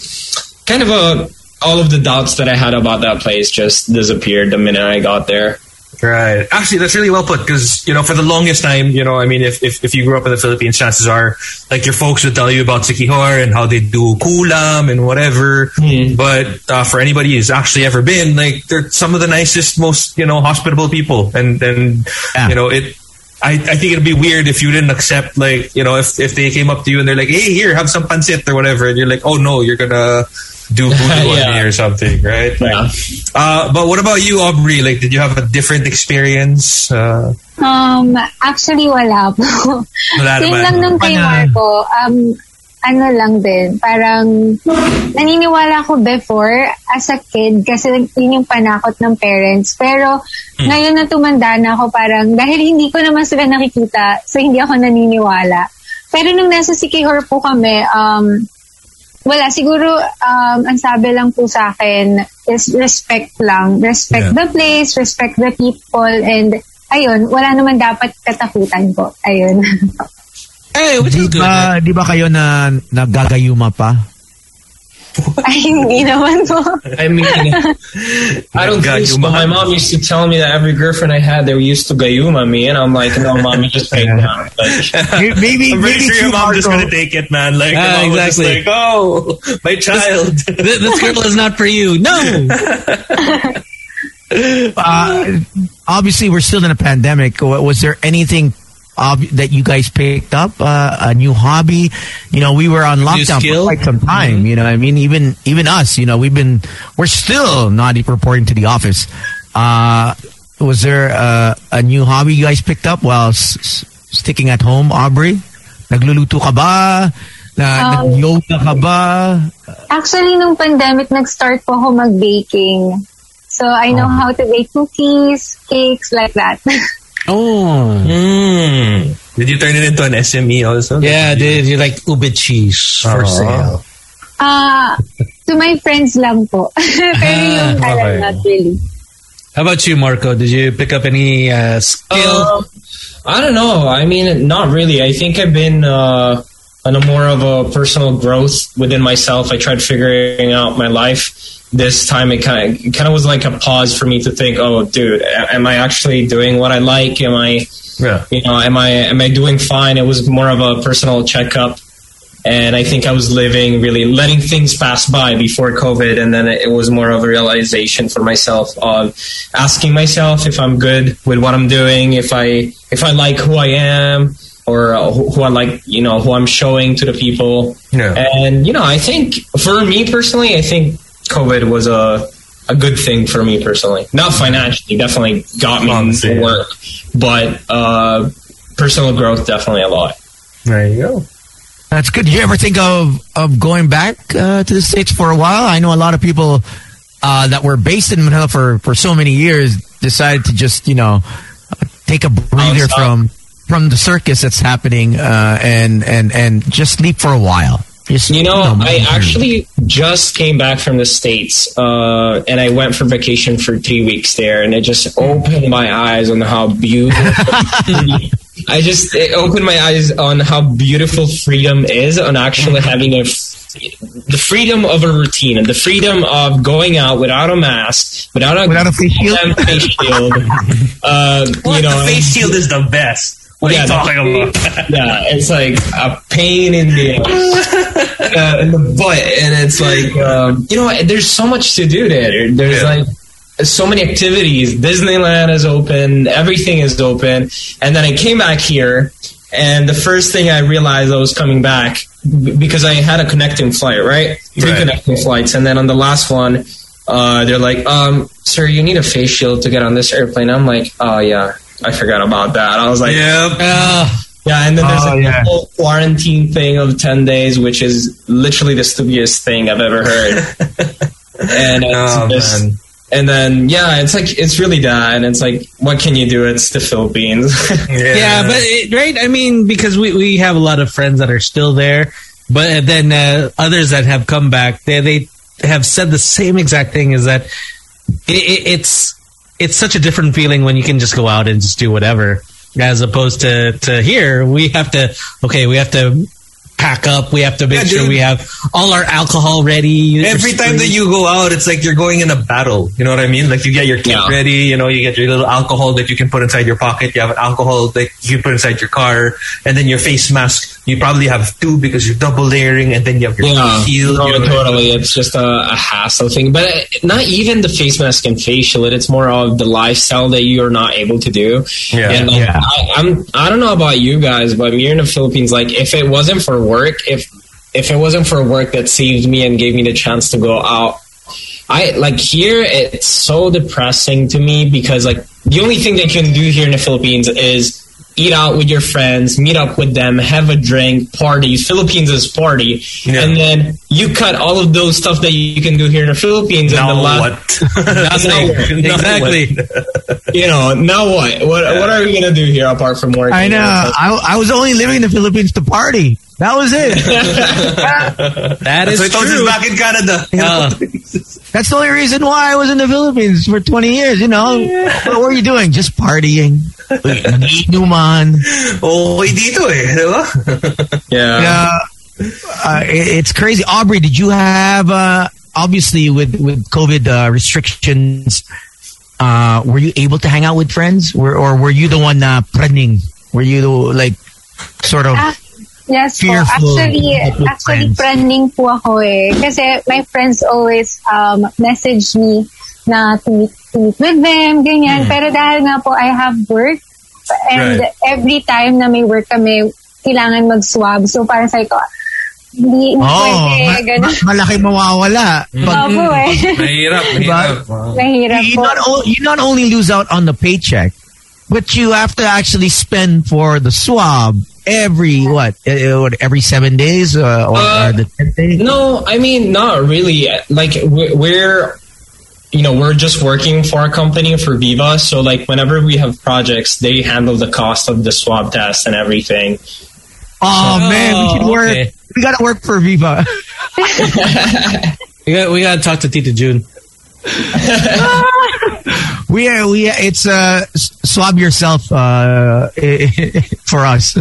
kind of a all of the doubts that I had about that place just disappeared the minute I got there. Right. Actually, that's really well put because, you know, for the longest time, you know, I mean, if, if, if you grew up in the Philippines, chances are, like, your folks would tell you about Siquijor and how they do kulam and whatever. But uh, for anybody who's actually ever been, like, they're some of the nicest, most, you know, hospitable people. And then, Yeah. you know, it, I, I think it'd be weird if you didn't accept, like, you know, if, if they came up to you and they're like, hey, here, have some pancit or whatever. And you're like, oh, no, you're gonna, do voodoo Yeah. on me or something, right? Yeah. Uh, but what about you, Aubrey? Like, did you have a different experience? Uh, Um, actually, wala po. Wala Same naman. lang nung kay Wala. Marco. Um, ano lang din, parang naniniwala ko before as a kid kasi yun yung panakot ng parents. Pero ngayon na tumanda na ako parang dahil hindi ko naman sila nakikita so hindi ako naniniwala. Pero nung nasa Siquijor po kami, um, wala, siguro um, ang sabi lang po sa akin is respect lang. Respect Yeah. the place, respect the people, and ayun, wala naman dapat katakutan ko. Ayun. Hey, which Di is good. ba, di ba kayo na nagagayuma pa? Ay, hindi naman po. I mean, I don't think so. Gayuma. My mom used to tell me that every girlfriend I had, they were used to gayuma me, and I'm like, no, mom, you just take down. Like, Maybe, I'm pretty maybe sure your too mom just gonna take it, man. Like, your Ah, mom was just exactly. like, oh, my child. Th- this girl is not for you. No. uh, obviously we're still in a pandemic. Was there anything ob- that you guys picked up? Uh, a new hobby? You know, we were on lockdown for skill? quite some time. You know, I mean, even even us. You know, we've been we're still not reporting to the office. Uh, was there uh, a new hobby you guys picked up while s- s- sticking at home, Aubrey? Nagluluto ka ba? Na, Um, yoga ka ba? Actually, nung pandemic, nag-start po ako mag-baking. So, I know how to bake cookies, cakes, like that. Oh. Hmm. Did you turn it into an SME also? Yeah, dude, you're like ube cheese for sale. Ah, to my friends lang po. Pero yung Ah, parang okay. not really. How about you, Marco? Did you pick up any uh, skill? Um, I don't know. I mean, not really. I think I've been uh, on a more of a personal growth within myself. I tried figuring out my life. This time, it kind of kind of was like a pause for me to think, "Oh, dude, am I actually doing what I like? Am I, Yeah. you know, am I am I doing fine?" It was more of a personal checkup. And I think I was living really letting things pass by before COVID, and then it was more of a realization for myself of asking myself if I'm good with what I'm doing, if I if I like who I am, or uh, who who I like, you know, who I'm showing to the people. Yeah. And you know, I think for me personally, I think COVID was a a good thing for me personally. Not financially, definitely got me Obviously, to yeah. work, but uh, personal growth definitely a lot. There you go. That's good. Did you ever think of of going back uh, to the states for a while? I know a lot of people uh, that were based in Manila for for so many years decided to just you know take a breather from from the circus that's happening uh, and and and just sleep for a while. Just, You know, I actually just came back from the States uh, and I went for vacation for three weeks there and it just opened my eyes on how beautiful. I just it opened my eyes on how beautiful freedom is on actually having a f- the freedom of a routine and the freedom of going out without a mask, without a, Without a face shield? face shield. uh, you know, the face shield is the best. What Yeah, are you talking about? yeah, it's like a pain in the uh, in the butt, and it's like um, you know, there's so much to do there. There's Yeah. like so many activities. Disneyland is open, everything is open, and then I came back here, and the first thing I realized I was coming back because I had a connecting flight, right? Three Right. connecting flights, and then on the last one. Uh, they're like, um, sir, you need a face shield to get on this airplane. I'm like, oh yeah, I forgot about that. I was like, Yep. Uh, yeah, and then there's Oh, a yeah. whole quarantine thing of ten days, which is literally the stupidest thing I've ever heard. and it's Oh, just, man. and then yeah, it's like it's really that, and it's like, what can you do? It's the Philippines. yeah, but it, right. I mean, because we we have a lot of friends that are still there, but then uh, others that have come back, they they have said the same exact thing. Is that it, it, it's it's such a different feeling when you can just go out and just do whatever, as opposed to to here we have to okay we have to pack up, we have to make Yeah, sure dude. we have all our alcohol ready. Every time that you go out, it's like you're going in a battle. You know what I mean? Like you get your kit Yeah. ready, you know, you get your little alcohol that you can put inside your pocket. You have an alcohol that you put inside your car, and then your face mask. You probably have two because you're double layering, and then you have your Yeah, shield. no, you know what totally. It's just a, a hassle thing, but uh, not even the face mask and facial. It's more of the lifestyle that you are not able to do. Yeah. and like, Yeah. I, I'm I don't know about you guys, but here in the Philippines, like if it wasn't for work, if if it wasn't for work that saved me and gave me the chance to go out, I like here it's so depressing to me because like the only thing they can do here in the Philippines is eat out with your friends, meet up with them, have a drink, party. Philippines is party, Yeah. and then you cut all of those stuff that you can do here in the Philippines. and the Now la- what? Nothing. Now exactly. what? You know, now what? What what are we gonna do here apart from work? I know. I, I was only living in the Philippines to party. That was it. That is So I told true. back in Canada. Uh, That's the only reason why I was in the Philippines for 20 years, you know. What were you doing? Just partying. Inuman. oh, dito eh. Di ba? yeah. Uh, uh, it- it's crazy. Aubrey, did you have, uh, obviously with, with COVID uh, restrictions, uh, were you able to hang out with friends? Or, or were you the one uh, prening? Were you like sort of... Yes po. Fearful Actually, actually, friends. friending po ako eh. Kasi my friends always um, message me na to meet, to meet with them, ganyan. Pero dahil nga po I have work, and Right. every time na may work kami, kailangan mag-swab. So parang sabi ko, hindi, hindi Oh, pwede, ma- ganun. ma- malaki mawawala. Pag, Opo eh. Mahirap, mahirap. Wow. Mahirap you po. not o- you not only lose out on the paycheck, but you have to actually spend for the swab every what, uh, every seven days uh, or, Uh, or the tenth day. No, I mean not really. Like we- we're, you know, we're just working for a company for Viva. So like whenever we have projects, they handle the cost of the swab test and everything. Oh, man, we should work. okay. We gotta work for Viva. we got we got to talk to Tita June. we are we it's uh swab yourself uh for us.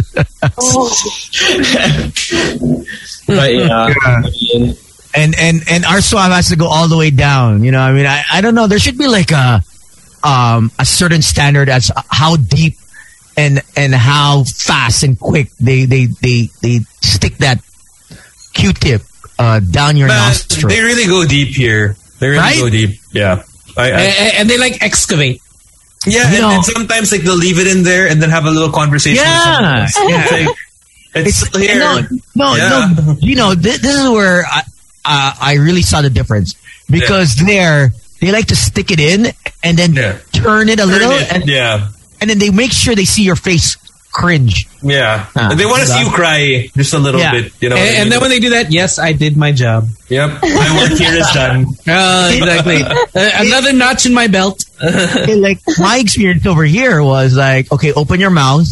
But yeah, I mean, and and and our swab has to go all the way down. You know, I mean, I, I don't know. There should be like a um a certain standard as how deep and and how fast and quick they they they they stick that Q-tip uh down your Man, nostril. they really go deep here. They really Right? go deep. Yeah. I, I, And, and they like excavate. yeah, and, and sometimes like they'll leave it in there and then have a little conversation. Yeah, yeah. It's, like, it's still here. No, no, Yeah. no. You know, this, this is where I, uh, I really saw the difference because there they like to stick it in and then Yeah. turn it a Turn little, it. and, yeah. and then they make sure they see your face cringe. Yeah. Ah, they want to see you cry just a little Yeah. bit, you know. And, and then when they do that, yes, I did my job. Yep. My work here is done. Uh, exactly. Uh, another notch in my belt. Okay, like my experience over here was like, okay, open your mouth.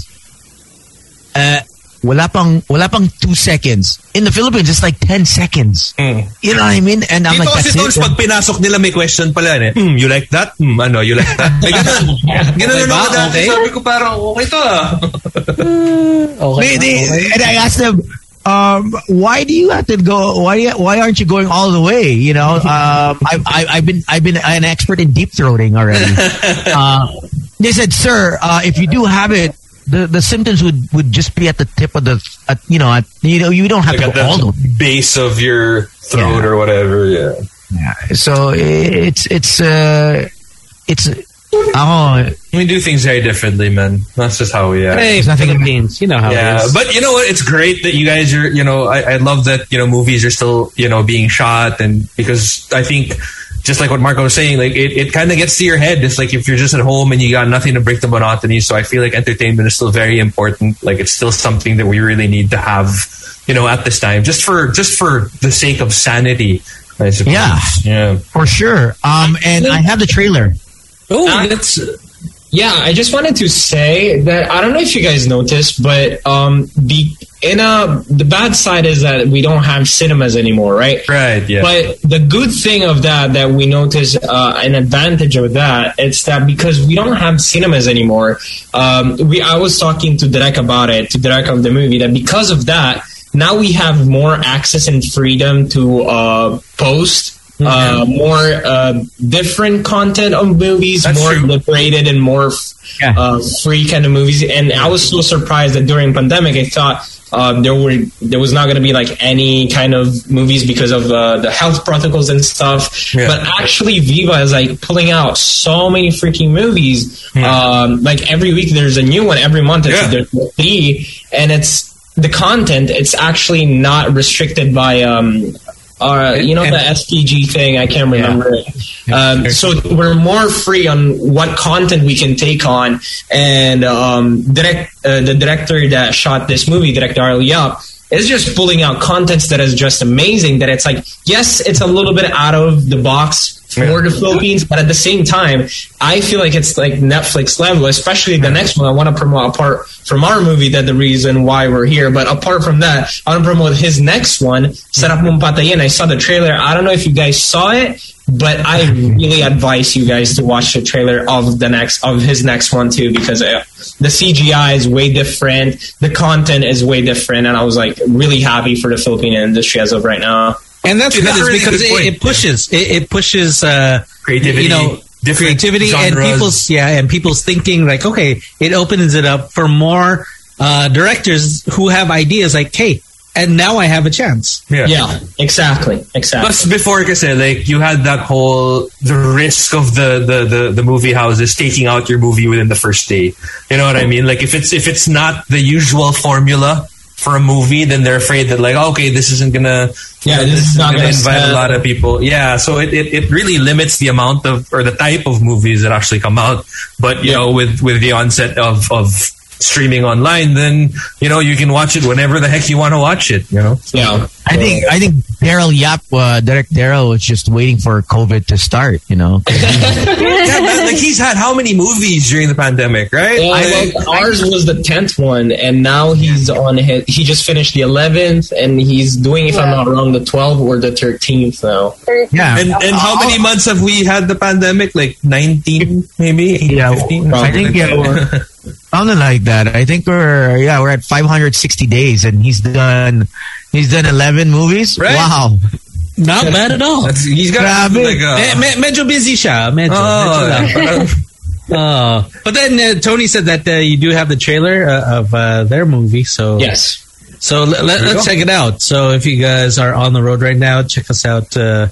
Wala pang wala pang two seconds. In the Philippines, it's like ten seconds. Mm. You know what I mean? And I'm Dito like, kasi that's tools, it. pag pinasok nila may question pala eh. Hmm, you like that? Hmm, ano, you like that? May ganun. Ganun Okay ano ba? dati. Okay. Sabi ko parang, okay to ah. Okay. They- they- and I asked them, um, why do you have to go? Why why aren't you going all the way? You know, um, I, I, I've been I've been an expert in deep throating already. uh, they said, sir, uh, if you do have it, the, the symptoms would, would just be at the tip of the, at, you know, at, you know, you don't have Like to at go all the way. the base of your throat Yeah. or whatever, yeah. Yeah. So it's it's uh, it's oh We do things very differently, man. That's just how we are. Hey, There's nothing- Philippines. You know how Yeah, it is. but you know what? It's great that you guys are. You know, I, I love that you know movies are still you know being shot, and because I think just like what Marco was saying, like it, it kind of gets to your head. It's like if you're just at home and you got nothing to break the monotony. So I feel like entertainment is still very important. Like it's still something that we really need to have. You know, at this time, just for just for the sake of sanity. I suppose. Yeah. yeah. for sure. Um, and I have the trailer. oh, Uh, that's yeah. I just wanted to say that I don't know if you guys noticed, but um, the in a the bad side is that we don't have cinemas anymore, right? Right. Yeah. But the good thing of that that we notice uh, an advantage of that it's that because we don't have cinemas anymore. Um, we I was talking to Derek about it to Derek of the movie that because of that now we have more access and freedom to uh, post. Uh, more uh, different content of movies, That's more true. liberated and more Yeah. uh, free kind of movies. And I was so surprised that during pandemic, I thought um, there were there was not going to be like any kind of movies because of uh, the health protocols and stuff. Yeah. But actually, Viva is like pulling out so many freaking movies. Um, like every week, there's a new one. Every month, it's, Yeah. there's three, and it's the content it's actually not restricted by um uh, you know the SPG thing. I can't remember it. Um, so we're more free on what content we can take on. And um, direct uh, the director that shot this movie, director Daryl Yap, is just pulling out contents that is just amazing. That it's like yes, it's a little bit out of the box for the Philippines, but at the same time, I feel like it's like Netflix level, especially the next one. I want to promote apart from our movie that the reason why we're here, but apart from that, I want to promote his next one, Sarap Mong Patayin. I saw the trailer. I don't know if you guys saw it, but I really advise you guys to watch the trailer of the next of his next one too because uh, the CGI is way different, the content is way different, and I was like really happy for the Philippine industry as of right now. And that's good that's is really because it, it pushes it, it pushes uh, Creativity, you know, different creativity and people's yeah, and people's thinking like okay, it opens it up for more uh, directors who have ideas like hey, and now I have a chance. Yeah, exactly, exactly. Plus, before, kasi, like, you had that whole, the risk of the, the, the, the movie houses taking out your movie within the first day. You know what I mean? Like, if it's, if it's not the usual formula for a movie, then they're afraid that, like, oh, okay, this isn't gonna, Yeah, you know, this is isn't gonna gonna invite a lot of people. Yeah, so it, it, it really limits the amount of, or the type of movies that actually come out. But, you know, with, with the onset of, of, streaming online then you know you can watch it whenever the heck you want to watch it you know yeah, I think I think Daryl Yap, uh, Derek Daryl, was just waiting for COVID to start. You know, yeah, man, like he's had how many movies during the pandemic, right? Yeah, Like, well, ours was the tenth one, and now he's on his. He just finished the eleventh, and he's doing, if I'm not wrong, the twelfth or the thirteenth now. yeah. and and how many months have we had the pandemic? Like nineteen, maybe Yeah, 15? I think yeah, we're- something like that. I think we're yeah we're at 560 days, and he's done he's done 11 movies. Right. Wow, Not bad at all. That's- he's got Grabe. like Eh, a, me- medyo busy siya. Medyo, oh, medyo lang. Oh. But then uh, Tony said that uh, you do have the trailer uh, of uh, their movie, so Yes. So let, let, you us go. check it out. So if you guys are on the road right now, check us out uh,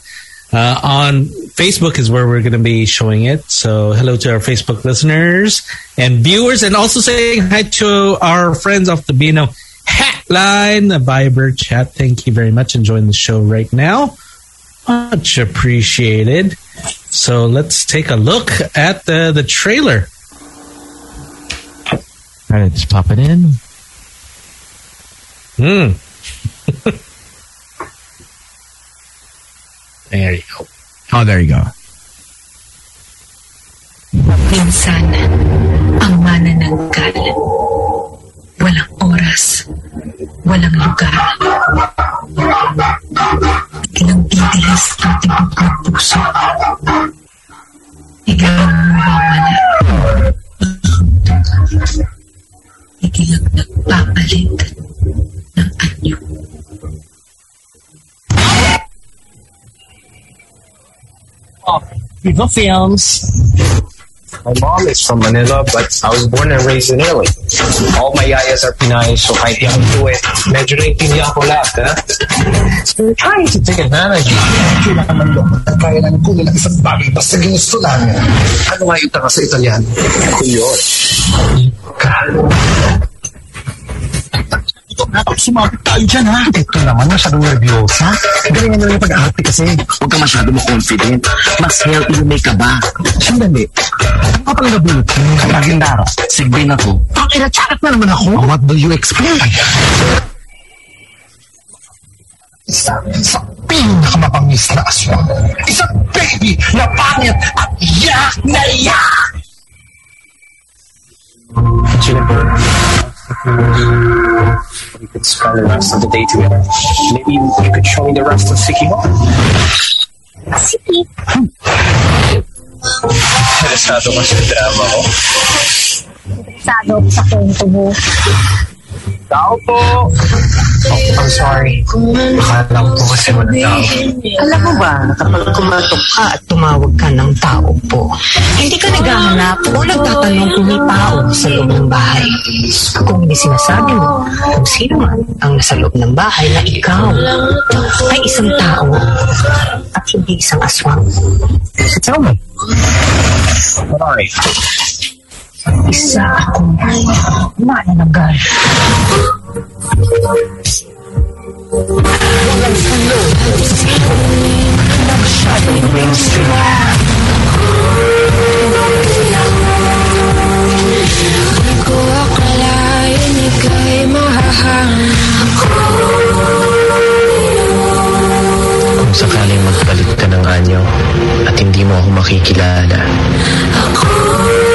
uh, on Facebook is where we're going to be showing it. So hello to our Facebook listeners and viewers, and also saying hi to our friends off the Bino Hatline, the Viber chat. Thank you very much. Enjoying the show right now. Much appreciated. So let's take a look at the the trailer. All right, let's pop it in. Hmm. there you go. Oh, there you go. Minsan, ang manananggal. Oras, walang lugar. Ilang titilis ang tibok ng puso. Biglang mawawala. Biglang nagpapalit ng anyo. Viva Films. My mom is from Manila, but I was born and raised in Italy. All my yayas are Pinay, so kahit di ako tuwi, medyo naiintindihan ko lahat, ha? So you're trying to take advantage. Kailangan man doon. Kaya lang ko nila isang bagay basta ginusto lang. Ano nga yung taka sa Italiano? Kuyon. Ito na, sumapit tayo dyan ha. Ito naman, masyadong nervyosa. Galingan mo yung pag-arte kasi. Huwag ka masyado mo confident. Mas healthy yung may kaba. Sandali. Kapag nabulot mo sa pagindara, sigbin ako. Ang ina-chat na naman ako. What do you expect? Isa sa pinakamapangis na aswang. Isang baby na pangit at yak na yak! Jennifer, we could spend the rest of the day together. Maybe you could show me the rest of Siquijor. Interesado ka sa drama ko. Sado ako sa kwento mo. Tao po! Oh, I'm sorry. Akala ko po kasi wala tao. Alam mo ba kapag kumatok ka at tumawag ka ng tao po, hindi ka naghahanap o nagtatanong kung may tao sa loob ng bahay. Kung hindi sinasabi mo kung sino man ang nasa loob ng bahay na ikaw ay isang tao at hindi isang aswang. Tell me. What are you? Isa akong manananggal. Walang salo sa silo na masyadong mainstream. Di ko akalain ika'y mahahanap Kung sakaling magpalit ka ng anyo at hindi mo ako makikilala, biglang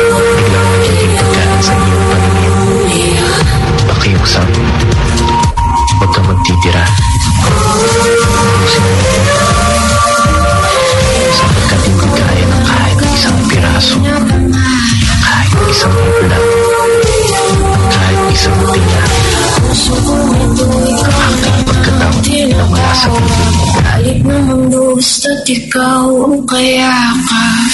pagkataon na wala sa piling mo. Galit namang gusto't ikaw ang kayakap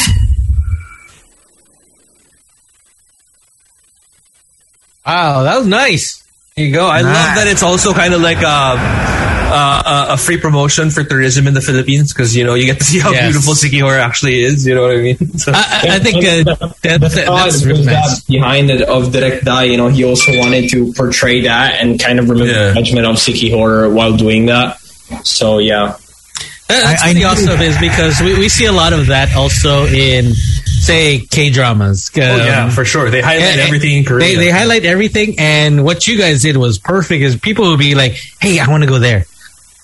Wow, that was nice. There you go. I love that it's also kind of like a, a, a free promotion for tourism in the Philippines because, you know, you get to see how Yes. beautiful Sikihor actually is. You know what I mean? So, I, I think uh, that, the that- that's was really that behind it of Direct Dai, you know, he also wanted to portray that and kind of remove Yeah. the judgment of Siquijor while doing that. So yeah, That- That's I- I pretty knew- awesome is because we, we see a lot of that also in, say, K dramas. oh, yeah, for sure. They highlight everything in Korea. They, they highlight everything, and what you guys did was perfect. Is people would be like, "Hey, I want to go there."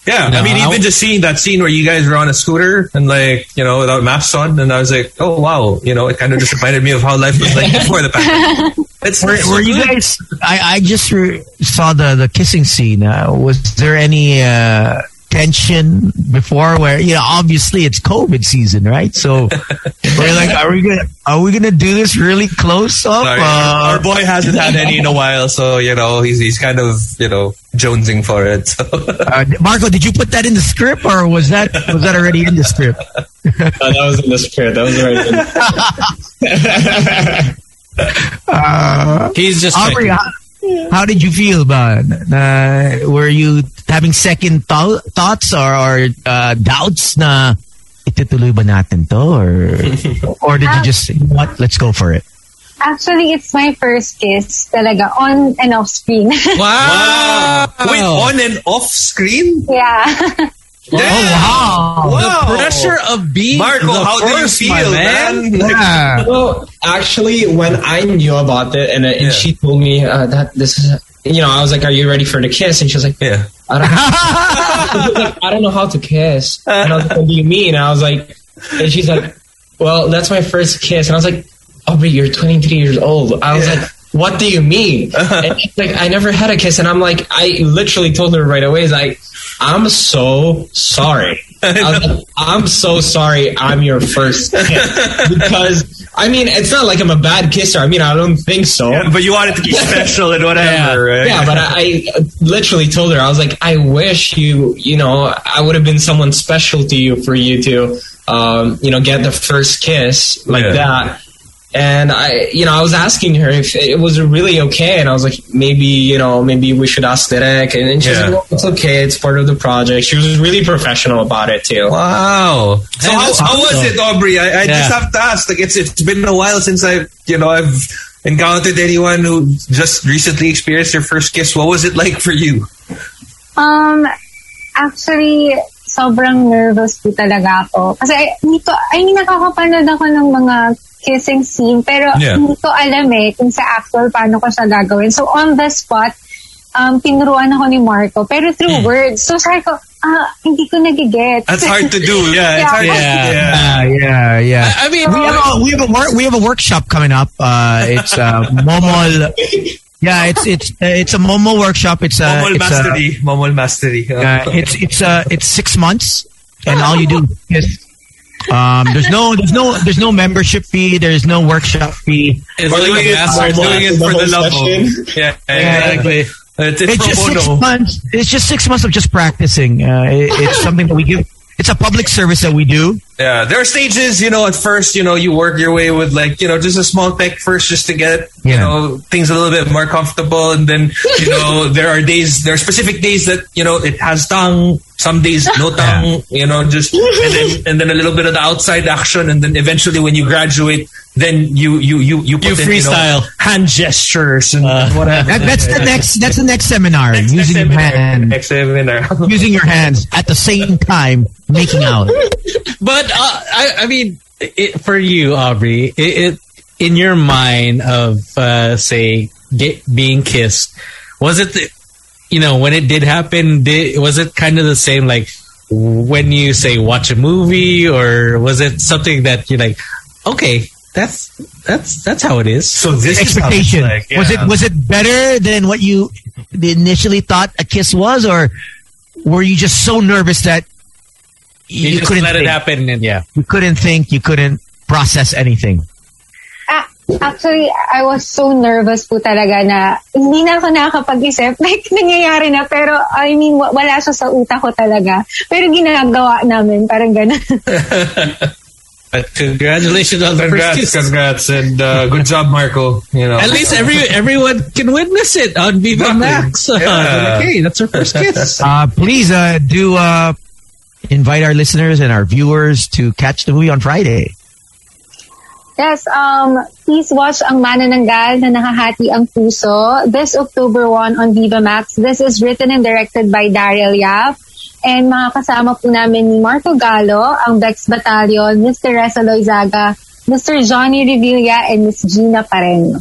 Yeah, No, I mean, I even w- just seeing that scene where you guys were on a scooter and like, you know, without masks on, and I was like, oh wow, you know, it kind of just reminded me of how life was like before the pandemic. It's Were, so were you guys? I, I just re- saw the the kissing scene. Uh, was there any uh, tension before? Where you know, obviously it's COVID season, right? So we're like, are we gonna are we gonna do this really close up? Sorry, Uh, our boy hasn't had any in a while, so you know he's he's kind of you know jonesing for it. So. uh, Marco, did you put that in the script, or was that was that already in the script? Uh, that was in the script. That was right. Uh, He's just Aubrey, how, how did you feel about? it? Uh, were you having second thou- thoughts or, or uh, doubts na itutuloy ba natin to or or did you just say, what let's go for it Actually, it's my first kiss talaga on and off screen. wow, Wait, on and off screen? yeah. Damn. wow the pressure of being Marco, the how do you first, feel, man? Like, yeah. well, actually, when I knew about it and, uh, and Yeah. she told me uh, that this is, you know, I was like, "Are you ready for the kiss?" And she was like, yeah. I don't, like, I don't know how to kiss. And I was like, what do you mean? And I was like, and she's like, well, that's my first kiss. And I was like, oh, Aubrey, you're 23 years old. I was like, what do you mean? Uh-huh. And she's like, I never had a kiss. And I'm like, I literally told her right away, like, I'm so sorry. I was like, I'm so sorry I'm your first kiss. Because, I mean, it's not like I'm a bad kisser. I mean, I don't think so. But you wanted to be special and whatever, right? Yeah, but I, I literally told her I was like, I wish you, you know, I would have been someone special to you for you to, um, you know, get the first kiss like Yeah. that. And I, you know, I was asking her if it was really okay, and I was like, maybe, you know, maybe we should ask Derek. And then she's Yeah. like, well, it's okay, it's part of the project. She was really professional about it too. Wow. So Hey, how, that's how was it, Aubrey? I, I Yeah. just have to ask. Like it's it's been a while since I you know I've encountered anyone who just recently experienced their first kiss. What was it like for you? Um, actually, sobrang nervous po talaga ako. Kasi I, hindi ko, I mean, nakakapanood ako ng mga kissing scene, pero Yeah. hindi ko alam eh kung sa actual paano ko siya gagawin. So, on the spot, um, tinuruan ako ni Marco, pero through words. So, sabi ko, ah, hindi ko nagiget. That's hard to do. Yeah, it's hard. Yeah. To, yeah. yeah yeah yeah I mean, we have a we have a wor- we have a workshop coming up uh it's uh momol yeah it's it's uh, it's a momol workshop it's uh, Momol it's, uh, mastery. Momol mastery. Uh, it's it's uh it's six months, and all you do is um there's no there's no there's no membership fee. There's no workshop fee. it's We're like doing it, we're doing it for the the love. session. of- Yeah, exactly. It's, it's, It's just six months. It's just six months of just practicing. Uh, it, it's something that we give. It's a public service that we do. Yeah, there are stages, you know, at first, you know, you work your way with like, you know, just a small tech first just to get, you know, things a little bit more comfortable. And then, you know, there are days, there are specific days that, you know, it has tongue, some days no tongue, you know, just, and then, and then a little bit of the outside action. And then eventually when you graduate, then you, you, you, you, put You in, freestyle. know, hand gestures and uh, whatever. That, that's the next. That's the next seminar. Next using your seminar. hand, Next seminar. using your hands at the same time, making out. But uh, I, I mean, it, for you, Aubrey, it, it in your mind of uh, say get, being kissed, was it the, you know when it did happen? Did, was it kind of the same like when you say watch a movie, or was it something that you're like, okay, that's that's that's how it is. So this is how it's Expectation was it was it better than what you initially thought a kiss was, or were you just so nervous that You, you, just couldn't let it happen, and yeah. You couldn't think. You couldn't process anything. Ah, actually, I was so nervous po talaga na hindi na ako nakakapag-isip. Like, nangyayari na. Pero, I mean, wa- wala siya sa utak ko talaga. Pero ginagawa namin. Parang gano'n. But congratulations on the first Congrats, kiss. congrats, and uh, good job, Marco. You know, At least every everyone can witness it on Viva Exactly. Max. Uh, Yeah. okay, that's our first kiss. Uh, please uh, do uh, invite our listeners and our viewers to catch the movie on Friday. Yes, um, please watch Ang Manananggal na Nahahati ang Puso this October 1 on Viva Max. This is written and directed by Daryl Yap. And mga kasama po namin ni Marco Gallo, ang Beks Battalion, Mr. Reza Loizaga, Mr. Johnny Revilla, and Miss Gina Pareño.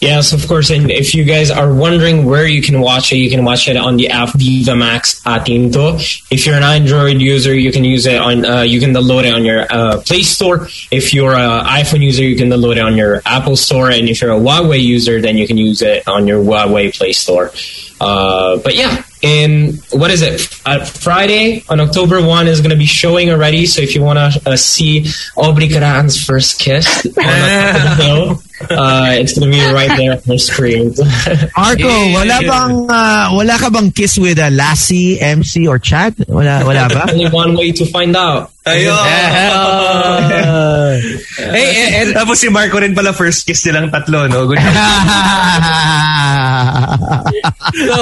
Yes, of course. And if you guys are wondering where you can watch it, you can watch it on the app Viva Max Atinto. If you're an Android user, you can use it on, uh, you can download it on your uh, Play Store. If you're an iPhone user, you can download it on your Apple Store. And if you're a Huawei user, then you can use it on your Huawei Play Store. Uh, but yeah, in what is it? Uh, Friday on October 1 is going to be showing already. So if you want to uh, see Aubrey Caraan's first kiss on the hill, uh, it's going to be right there on the screen. Marco, wala bang uh, wala ka bang kiss with a Lassy, MC, or Chad? Wala, wala ba? Only one way to find out. Ayun. hey, and, Tapos si Marco rin pala first kiss nilang tatlo, no? Good so,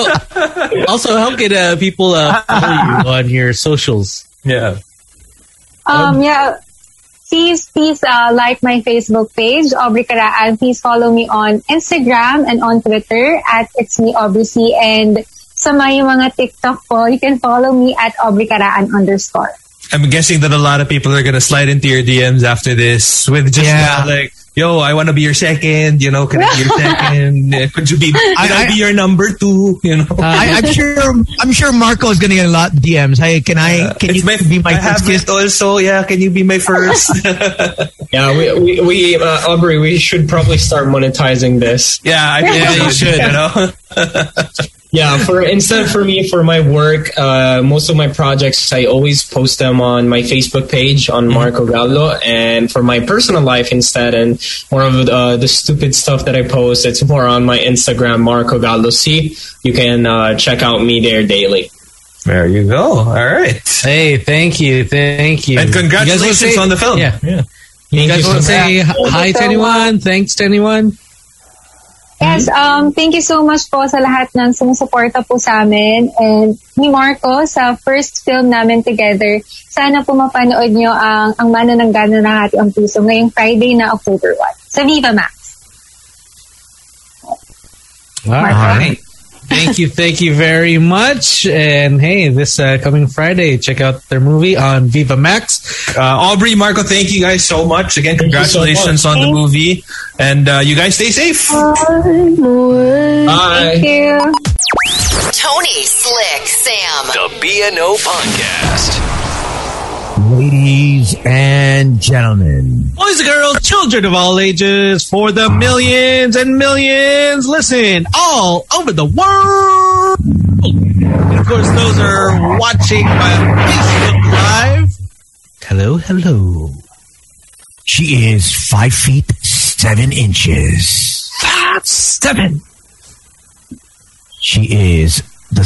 also, how can uh, people uh, follow you on your socials? Yeah. Um, yeah. Please, please uh, like my Facebook page, Aubrey Caraan. Please follow me on Instagram and on Twitter at It's Me Aubrey C. And sa may mga TikTok po, you can follow me at Aubrey Caraan underscore. I'm guessing that a lot of people are gonna slide into your DMs after this with just Yeah. like, yo, I want to be your second. You know, can I be your second? Uh, Could you be? Can I, I- be your number two? You know. I, I'm sure. I'm sure Marco is gonna get a lot of DMs. Hey, can I? Can it's you my, be my I first kiss? also. Yeah, can you be my first? Yeah, we, we, we uh, Aubrey, we should probably start monetizing this. yeah, I think Yeah, you you should. should. You know. Yeah, for instead for me for my work, uh, most of my projects I always post them on my Facebook page on Marco Gallo, and for my personal life instead, and more of uh, the stupid stuff that I post, it's more on my Instagram Marco Gallo C. You can uh, check out me there daily. there you go. All right. Hey, thank you, thank you. And You congratulations say- on the film. Yeah. yeah. You Thank guys want to say hi to anyone? Thanks to anyone? Yes, um, thank you so much po sa lahat ng sumusuporta po sa amin and ni Marco sa first film namin together. Sana po mapanood nyo ang Ang Manananggal na Nakahati ang Puso ngayong Friday na October 1 sa Viva Max. All right. Thank you, thank you very much. And hey, this uh, coming Friday, check out their movie on Viva Max. Uh, Aubrey, Marco, thank you guys so much. Again, you so congratulations on the movie. And uh, you guys stay safe. Bye. Thank you. Tony, Slick, Sam. The BNO Podcast. Ladies and gentlemen, Boys and girls, children of all ages, for the millions and millions, listen, all over the world. And of course, those are watching by Facebook Live. Hello, hello. she is five feet seven inches. That's seven. She is the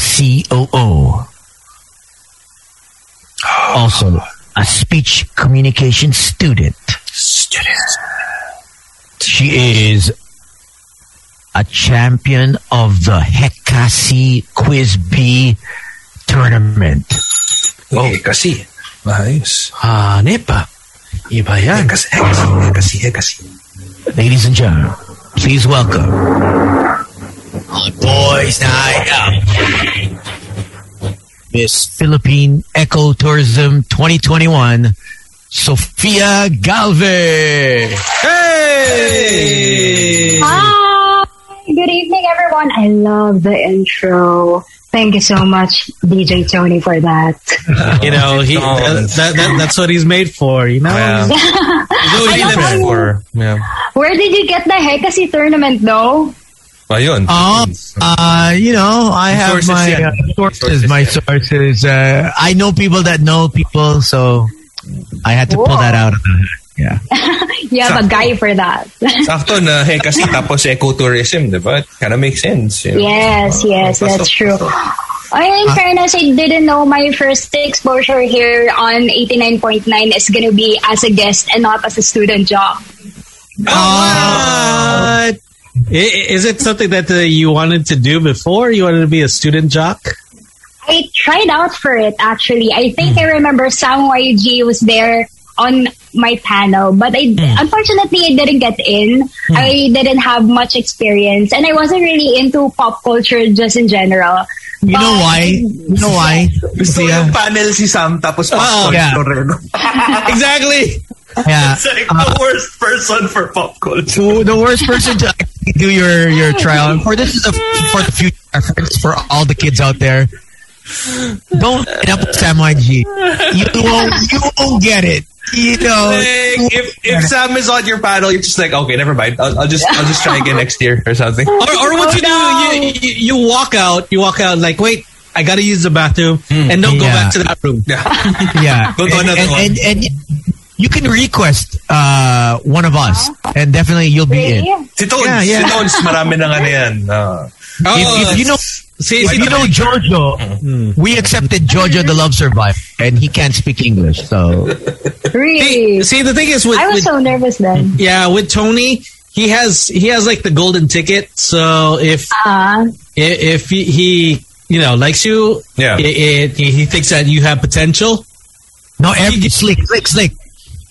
COO. Also, a speech communication student. Student. She is a champion of the Hekasi Quiz Bee tournament. Oh, kasi. Ayos. Ah, nepa. Iba yan. Hekasi, hekasi, hekasi, hekasi. Ladies and gentlemen, please welcome Boys Night Out, Miss Philippine Eco Tourism 2021, Sofia Galvez. Hey! Hi! Good evening, everyone. I love the intro. Thank you so much, DJ Tony, for that. You know, he that, that, that- that's what he's made for, you know? Yeah. He's always Ay, different. for, yeah. Where did you get the Hekasi tournament, though? Ayun. Um, uh, you know, I have Sources my yan. uh, sources, Sources my yan. sources. Uh, I know people that know people, so I had to pull that out of the. Yeah. You have a guy for that. Sakto na hekasi tapos ecotourism, di ba? Kind of makes sense. You know? yes, yes, Pasok, that's true. pasok. I, in fairness, I didn't know my first exposure here on 89.9 is going to be as a guest and not as a student job. What? I- Is it something that uh, you wanted to do before? You wanted to be a student jock? I tried out for it actually. I think I remember Sam YG was there on my panel, but I hmm. unfortunately I didn't get in. Hmm. I didn't have much experience, and I wasn't really into pop culture just in general. You know why? You know why? Gusto ko yung panel si Sam tapos pop Oh, yeah. culture. no? exactly. Yeah. It's like the uh, worst person for pop culture. The worst person to actually do your your trial. And for this is a, for the future reference for all the kids out there. Don't end up with Sam YG. You won't you won't get it. You know. Like, if if Sam is on your panel, you're just like, okay, never mind. I'll, I'll just I'll just try again next year or something. Or, or what you do, oh, you, you you walk out, you walk out like, wait, I gotta use the bathroom, hmm. and don't go back to that room. Yeah. yeah. Go to another and, one. and, and you can request uh, one of us, and definitely you'll be in. Really? Si Tones, Yeah, yeah. si Tones, marami na nga na yan. Ah. if, if you know, see, if you know Jojo, we accepted Jojo the Love Survivor, and he can't speak English, so Really? see, the thing is with, I was with so nervous then. yeah, with Tony, he has he has like the golden ticket. So if Uh, i- if he, he you know likes you, Yeah. it, it, he thinks that you have potential. no, every slick, slick, slick.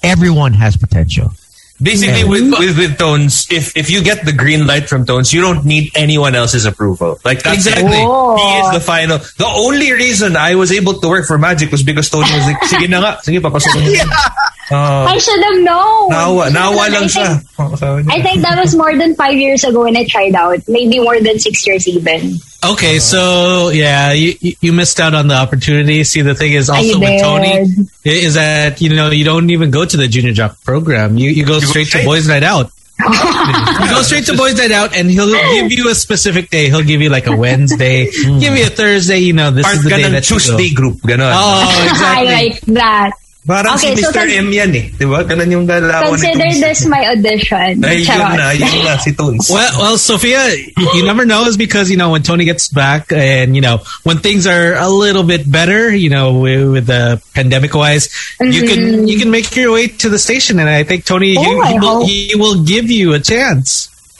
Everyone has potential. Basically, Yeah. with, with with Tones, if if you get the green light from Tones, you don't need anyone else's approval. Like that's. Exactly. Oh. He is the oh. final. The only reason I was able to work for Magic was because Tony was like, sige na nga, sige papasok mo. Oh, I should have known. nawa, nawa lang I think- siya. Oh. I think that was more than five years ago when I tried out. Maybe more than six years even. Okay, so yeah, you you you missed out on the opportunity. See, the thing is also with. Tony is that you know you don't even go to the junior jock program. You you go straight to boys' night out. you go straight to boys' night out, and he'll give you a specific day. He'll give you like a Wednesday, hmm. give you a Thursday. You know, this Part is the day ng that you go. Tuesday group, ganon. Oh, exactly. I like that. Parang Okay, si so Mr. con- M yan eh. Di ba? Ganon yung galawan Consider nito. this my audition. Ay, yun na, yun na, si Tones. Well, well, Sophia, you never know is because you know when Tony gets back, and you know when things are a little bit better, you know with, with the pandemic wise, you can you can make your way to the station, and I think Tony he, Oh, I he, will, he will give you a chance.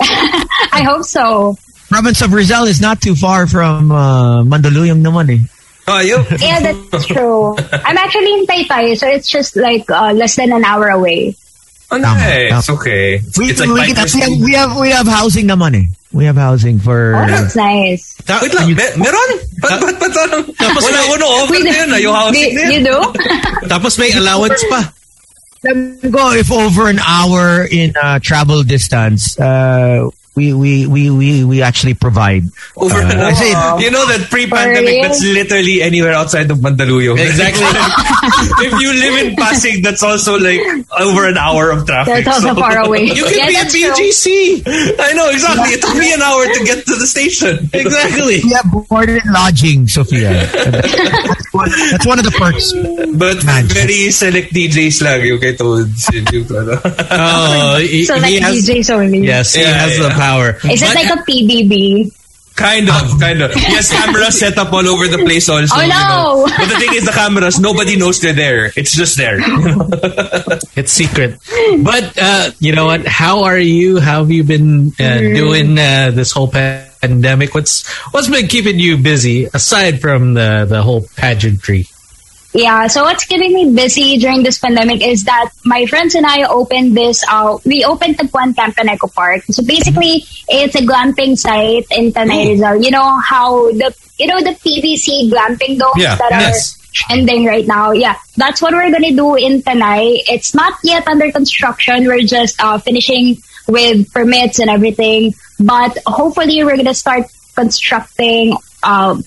I hope so. Province of Rizal is not too far from uh, Mandaluyong naman eh. Oh, yun. Yeah, that's true. I'm actually in Taytay, so it's just like uh, less than an hour away. Oh, nice. Okay. We, It's like we, Piper's we, have, we have we have housing naman eh. We have housing for Oh, that's nice. Ta- Wait lang, me- meron? Ba't, ba't, ba't, parang, Tapos wala may- ko offer na yun, ah, yung housing you, na you do? Tapos may allowance pa. go if over an hour in uh, travel distance. Uh, we, we, we, we, we actually provide. Over Uh, I say- You know that pre-pandemic, that's literally anywhere outside of Mandaluyong. Exactly. if you live in Pasig, that's also like over an hour of traffic. That's also far away. You can Yeah, be at that's true. BGC. I know, exactly. It took me an hour to get to the station. Exactly. We have board and lodging, Sophia. that's, one, that's one of the perks. But Man. very select DJs lang yung kay Tones. Yun yung ano. So like he. DJs only. Yes, he Yeah, has the yeah. Power. Is it But- like a PBB? Kind of, kind of. Yes, cameras set up all over the place also. Oh, you no. know. But the thing is, the cameras, nobody knows they're there. It's just there. It's secret. But uh, you know what? How are you? How have you been uh, Mm. doing uh, this whole pandemic? What's what's been keeping you busy aside from the the whole pageantry? Yeah, so what's keeping me busy during this pandemic is that my friends and I opened this, uh, we opened Tagpuan Camp in Eco Park. So basically, it's a glamping site in Tanay Rizal. You know how the, you know the PVC glamping domes Yeah, that yes. are trending right now? Yeah, that's what we're gonna do in Tanay. It's not yet under construction. We're just uh, finishing with permits and everything. But hopefully, we're gonna start constructing uh,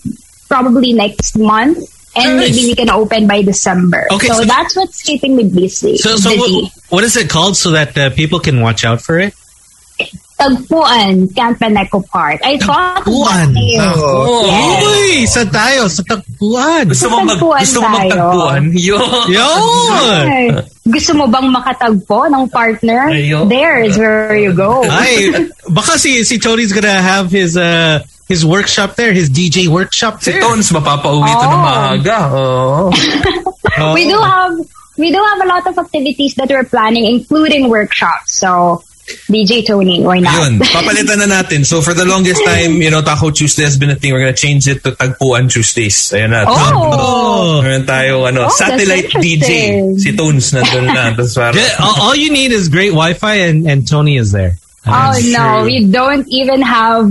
probably next month. And Nice. maybe we can open by December. Okay, so, so- that's what's keeping me busy. So so busy. what, what is it called so that uh, people can watch out for it? Tagpuan, Camp and Eco Park. I thought Tagpuan. that Oh, Yes. Uy, saan tayo? Sa Tagpuan. Gusto mo mag, Tagpuan gusto mo magtagpuan? Yun. Yun! Ay, gusto mo bang makatagpo ng partner? Ayun. There is where you go. Ay, baka si, si Tony's gonna have his uh, his workshop there, his DJ workshop Si there. Tones, mapapauwi to ng Oh. maaga. Oh. Oh. we do have we do have a lot of activities that we're planning, including workshops. So DJ Tony, why not? Yun, papalitan na natin. So for the longest time, you know, Taco Tuesday has been a thing. We're gonna change it to Tagpuan Tuesdays. Ayan na. Oh. Meron tayo, ano, Oh, satellite DJ. interesting. Si Tones nandun na. Tapos parang, Yeah, all, all you need is great Wi-Fi and, and Tony is there. Oh no, we don't even have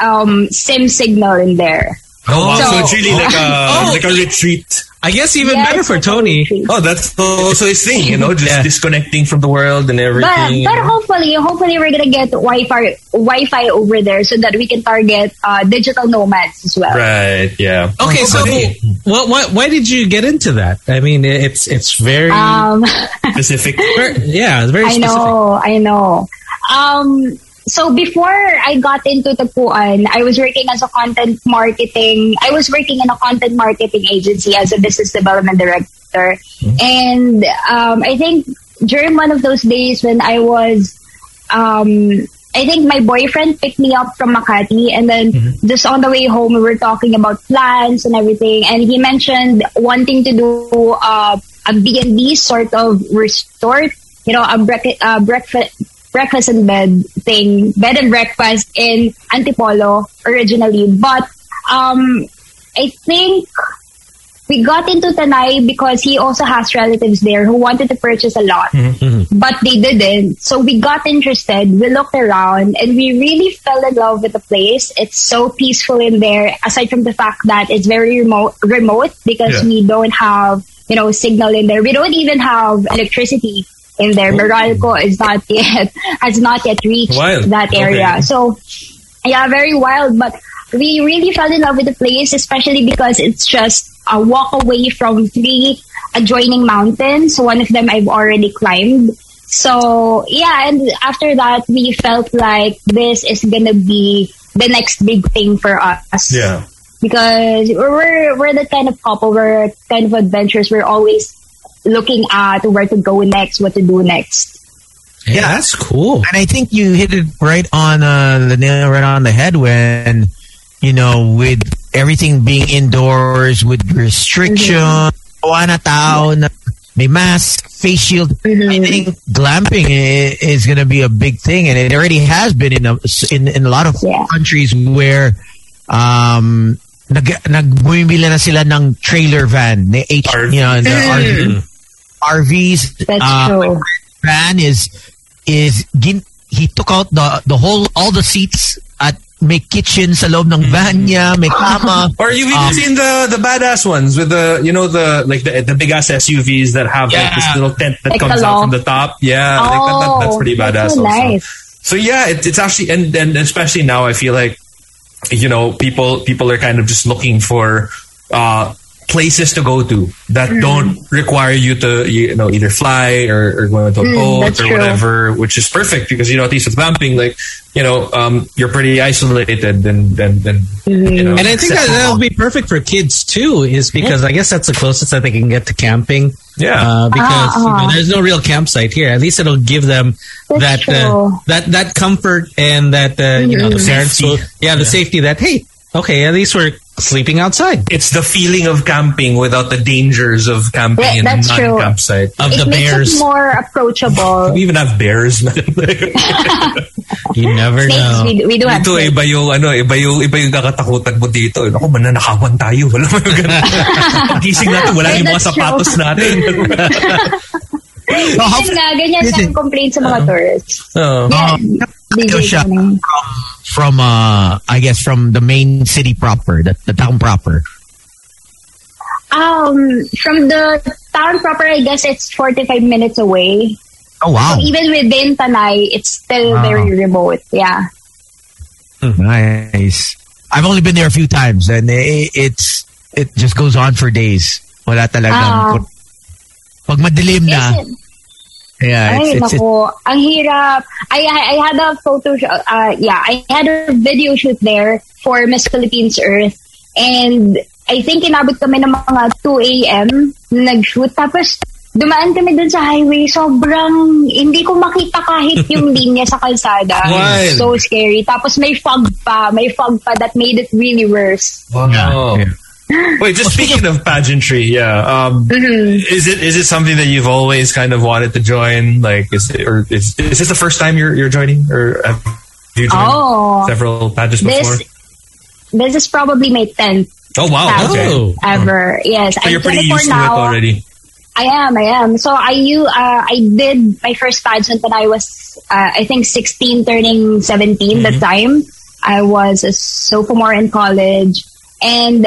um SIM signal in there. oh, wow. So, So- it's really like a, Oh. like a retreat. I guess even Yes, better for Tony. Oh, that's also his thing, you know, just Yeah. disconnecting from the world and everything. you but hopefully hopefully we're gonna get Wi-Fi Wi-Fi over there so that we can target uh, digital nomads as well. Right, yeah. Okay, so Okay. what, what, why did you get into that? I mean, it's it's very, Um, Specific. yeah, it's very I specific. know, I know. Um, so before I got into Tagpuan, I was working as a content marketing. I was working in a content marketing agency as a business development director, and um, I think during one of those days when I was, um, I think my boyfriend picked me up from Makati, and then just on the way home, we were talking about plans and everything, and he mentioned wanting to do uh, a B&B sort of resort, you know, a uh, breakfast breakfast and bed thing, bed and breakfast in Antipolo originally, but um, I think we got into Tanay because he also has relatives there who wanted to purchase a lot, but they didn't. So we got interested. We looked around and we really fell in love with the place. It's so peaceful in there. Aside from the fact that it's very remote, remote because Yeah. we don't have you know signal in there. We don't even have electricity in there. Oh. Meralco is not yet has not yet reached Wild. that area. Okay. So yeah, very wild. But we really fell in love with the place, especially because it's just a walk away from three adjoining mountains. One of them I've already climbed. So yeah, and after that we felt like this is gonna be the next big thing for us. Yeah. Because we're we're the kind of couple, we're kind of adventurous. We're always looking at where to go next, what to do next. Yeah, that's cool. And I think you hit it right on uh, the nail right on the head when you know with everything being indoors with restriction, mm na tao na may mask, face shield. I think glamping is going to be a big thing, and it already has been in a, in, in a lot of Yeah. countries where um nag nagbumibili na sila ng trailer van, the H, you know, the RV, RVs. That's uh, true. van is is he took out the the whole all the seats at may kitchen sa loob ng van niya, may kama. Or you've even Um, seen the the badass ones with the you know the like the the big ass SUVs that have like this little tent that Like comes out from the top. Yeah, like that, that- that's Oh, pretty that's badass. so also. nice. So yeah, it, it's actually and and especially now I feel like you know people people are kind of just looking for uh places to go to that Mm. don't require you to you know either fly or, or go into a Mm, boat that's or true. whatever, which is perfect because you know at least with camping, like you know, um, you're pretty isolated and and and you know. And I think that that would be perfect for kids too, is because I guess that's the closest that they can get to camping. Yeah, uh, because Ah, you know, ah. there's no real campsite here. At least it'll give them That's that uh, that that comfort and that uh, you know the Mhm. parents will yeah the safety that hey okay at least we're sleeping outside. It's the feeling of camping without the dangers of camping Yeah, in a that's true. non-campsite. Of it the makes bears, it more approachable. We even have bears, man. you never Snakes, know. we, we do have Dito, snakes. iba yung, ano, iba yung, iba yung kakatakutan mo dito. Ako, mananakawan tayo. Wala mo yung ganun. Gising natin, wala Hey, yung mga that's true. sapatos natin. So how, Yan nga, ganyan Listen. ang complaint sa mga tourists. Oh. Yeah, Kayo siya DJ from uh I guess from the main city proper, the, the town proper. Um, from the town proper, I guess it's 45 minutes away. Oh wow. So even within Tanay, it's still Wow. very remote. Yeah. Nice. I've only been there a few times and it, it's it just goes on for days. Wala talagang Ah. Pag madilim na. Yes, Yeah, Ay, it's, it's, it's naku. Ang hirap. I, I, I had a photo, uh, yeah, I had a video shoot there for Miss Philippines Earth. And I think inabot kami ng mga 2 a.m. nag-shoot. Tapos, dumaan kami dun sa highway. Sobrang, hindi ko makita kahit yung linya sa kalsada. Wild. So scary. Tapos may fog pa. May fog pa that made it really worse. Wow. Wait, just speaking of pageantry, yeah. Um, Mm-hmm. Is it is it something that you've always kind of wanted to join? Like, is it, or is, is this the first time you're you're joining, or have you joined Oh. several pageants before? This, this is probably my 10th oh wow, okay. Oh. ever. Yes. So I'm you're pretty 24 used to it already. I am, I am. So I you uh, I did my first pageant when I was uh, I think 16 turning 17 the time. I was a sophomore in college and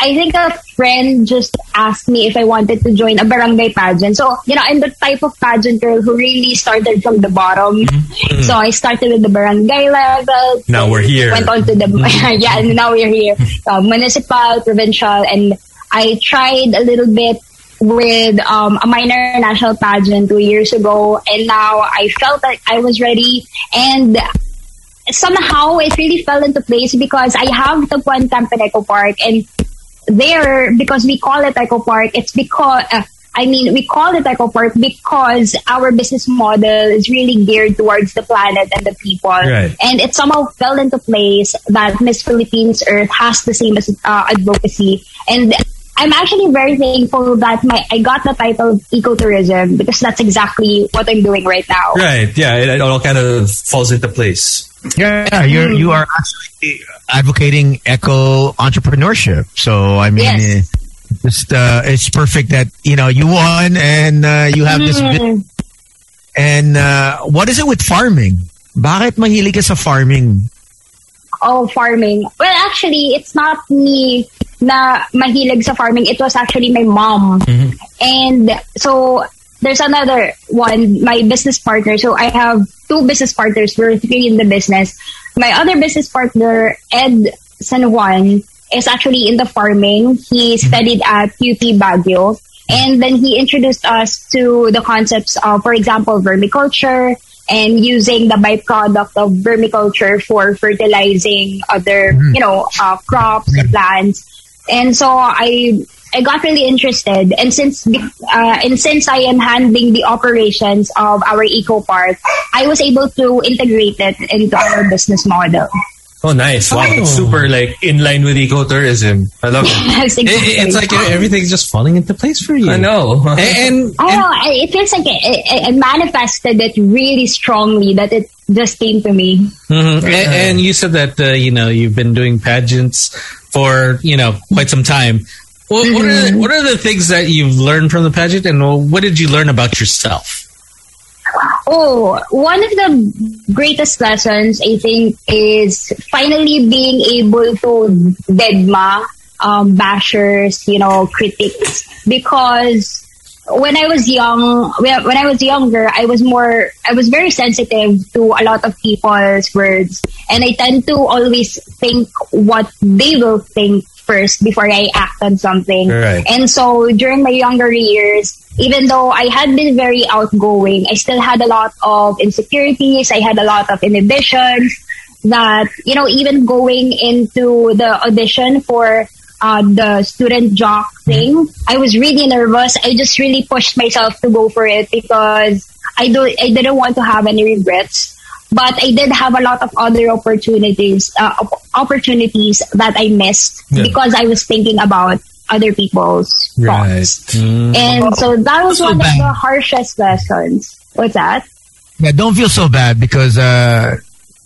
I think a friend just asked me if I wanted to join a barangay pageant. So, you know, I'm the type of pageant girl who really started from the bottom. So I started with the barangay level. Now we're here. Went on to the, yeah, and now we're here. Uh, municipal, provincial, and I tried a little bit with um, a minor national pageant two years ago, and now I felt like I was ready. And somehow it really fell into place because I have the one camp Eco Park, and there because we call it Eco Park, it's because. Uh, I mean, we call it Eco Park because our business model is really geared towards the planet and the people. Right. And it somehow fell into place that Miss Philippines Earth has the same as, uh, advocacy. And I'm actually very thankful that my I got the title of ecotourism because that's exactly what I'm doing right now. Right. Yeah. It, it all kind of falls into place. yeah, you're you are actually advocating eco entrepreneurship. So I mean Yes. eh, just uh, it's perfect that you know you won and uh, you have this Mm. bit- and uh, what is it with farming? Bakit mahilig ka sa farming? Oh, farming. Well, actually, it's not me na mahilig sa farming. It was actually my mom. Mm-hmm. And so, there's another one, my business partner. So, I have two business partners. We're three in the business. My other business partner, Ed San Juan, is actually in the farming. He mm-hmm. studied at UP Baguio. Mm-hmm. And then he introduced us to the concepts of, for example, vermiculture and using the byproduct of vermiculture for fertilizing other, you know, uh, crops and plants. And so I, I got really interested. And since, uh, and since I am handling the operations of our eco park, I was able to integrate it into our business model. Oh, nice! Wow, it's super like in line with ecotourism. I love it. That's It- it's like everything's just falling into place for you. I know. And, and, I know. I- It feels like it, it, it manifested it really strongly that it just came to me. Mhm. And, and you said that uh, you know you've been doing pageants for you know quite some time. What, what are the, what are the things that you've learned from the pageant, and what did you learn about yourself? Oh, one of the greatest lessons I think is finally being able to deadma um, bashers, you know, critics, because when I was young, when when I was younger, I was more, I was very sensitive to a lot of people's words, and I tend to always think what they will think first before I act on something. Right. And so during my younger years, even though I had been very outgoing, I still had a lot of insecurities. I had a lot of inhibitions that, you know, even going into the audition for uh, the student jock thing, I was really nervous. I just really pushed myself to go for it because I do I didn't want to have any regrets. But I did have a lot of other opportunities uh, opportunities that I missed Yeah. because I was thinking about other people's Right. thoughts. And so that was So one bad. of the harshest lessons. What's that? Yeah, don't feel so bad because uh,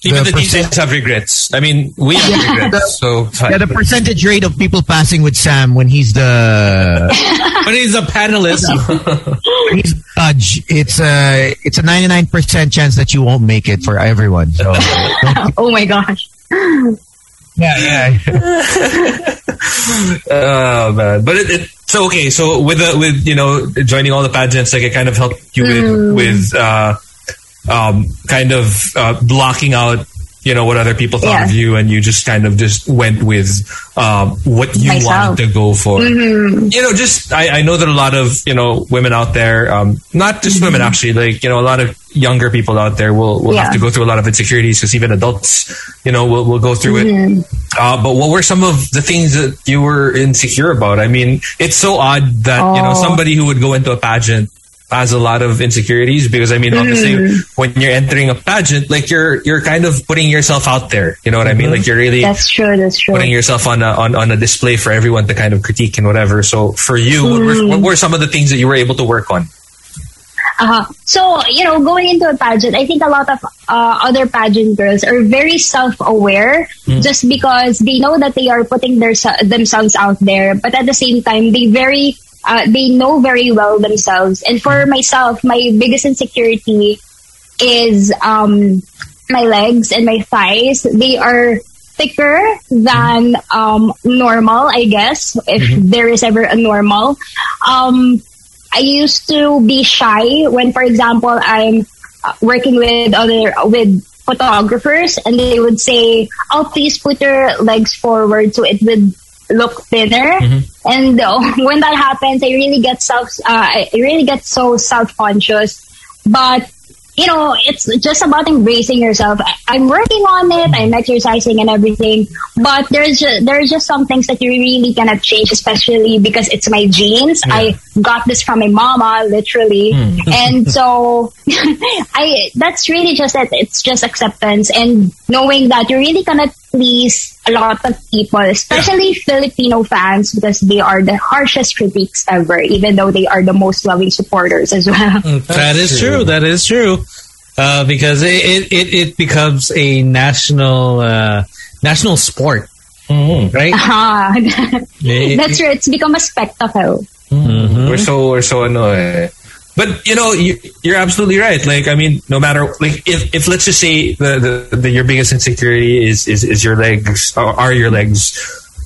Even the, percent- teachers have regrets. I mean, we have Yeah. regrets. So fine. yeah, the percentage rate of people passing with Sam when he's the when he's a panelist. he's judge, it's a it's a ninety nine percent chance that you won't make it for everyone. So oh my gosh. yeah, yeah. Oh man, but it, it so okay. So with the with you know joining all the pageants, like it kind of helped you with with uh, um, kind of uh, blocking out you know what other people thought Yeah. of you, and you just kind of just went with um, what you Myself. wanted to go for. Mhm. You know, just I, I know that a lot of you know women out there, um, not just women actually, like you know a lot of younger people out there will will have to go through a lot of insecurities because even adults, you know, will will go through it. Uh, but what were some of the things that you were insecure about? I mean, it's so odd that you know Oh. somebody who would go into a pageant has a lot of insecurities because I mean, obviously, when you're entering a pageant, like you're you're kind of putting yourself out there. You know what I mean? Like you're really That's true, that's true. putting yourself on a, on on a display for everyone to kind of critique and whatever. So for you, what, were, what were some of the things that you were able to work on? Uh-huh. So, you know, going into a pageant, I think a lot of uh, other pageant girls are very self-aware just because they know that they are putting their themselves out there, but at the same time, they very uh, they know very well themselves. And for myself, my biggest insecurity is um, my legs and my thighs. They are thicker than um, normal, I guess, if there is ever a normal. Um, I used to be shy when, for example, I'm uh, working with other with photographers, and they would say, "Oh, please put your legs forward so it would look thinner." And uh, when that happens, I really get self, uh, I really get so self conscious. But you know, it's just about embracing yourself. I'm working on it. I'm exercising and everything, but there's just, there's just some things that you really cannot change, especially because it's my genes. I got this from my mama, literally, and so I that's really just it. It's just acceptance and knowing that you really cannot please a lot of people, especially Filipino fans, because they are the harshest critics ever, even though they are the most loving supporters as well. that is true. That is true. Uh, because it, it, it becomes a national uh, national sport, right? Ah, Eh, that's true. It's become a spectacle. We're so we're so ano eh. But you know, you, you're absolutely right. Like, I mean, no matter like if, if let's just say the, the, the your biggest insecurity is, is is your legs or are your legs,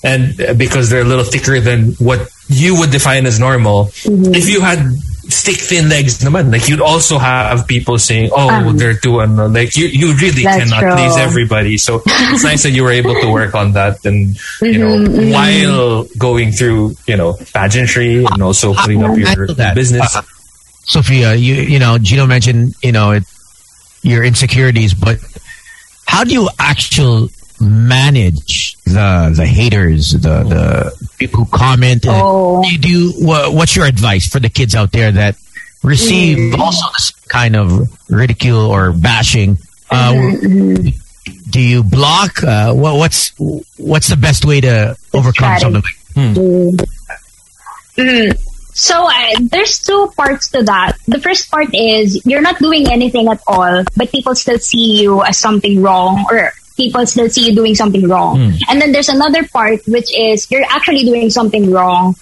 and uh, because they're a little thicker than what you would define as normal. If you had stick thin legs, naman, like you'd also have people saying, "Oh, Um, they're too ano." Like you you really cannot true. please everybody. So it's nice that you were able to work on that, and you know, Mhm, mhm. while going through you know pageantry and also putting up your handle that. business. Uh, Sophia, you you know, Gino mentioned you know it, your insecurities, but how do you actually manage the the haters, the the people who comment? Oh. Do you do wha- what's your advice for the kids out there that receive Mm. also this kind of ridicule or bashing? Uh, Mm-hmm, Do you block? Uh, what, what's what's the best way to overcome something? like Mm. So uh, there's two parts to that. The first part is you're not doing anything at all, but people still see you as something wrong, or people still see you doing something wrong. And then there's another part which is you're actually doing something wrong.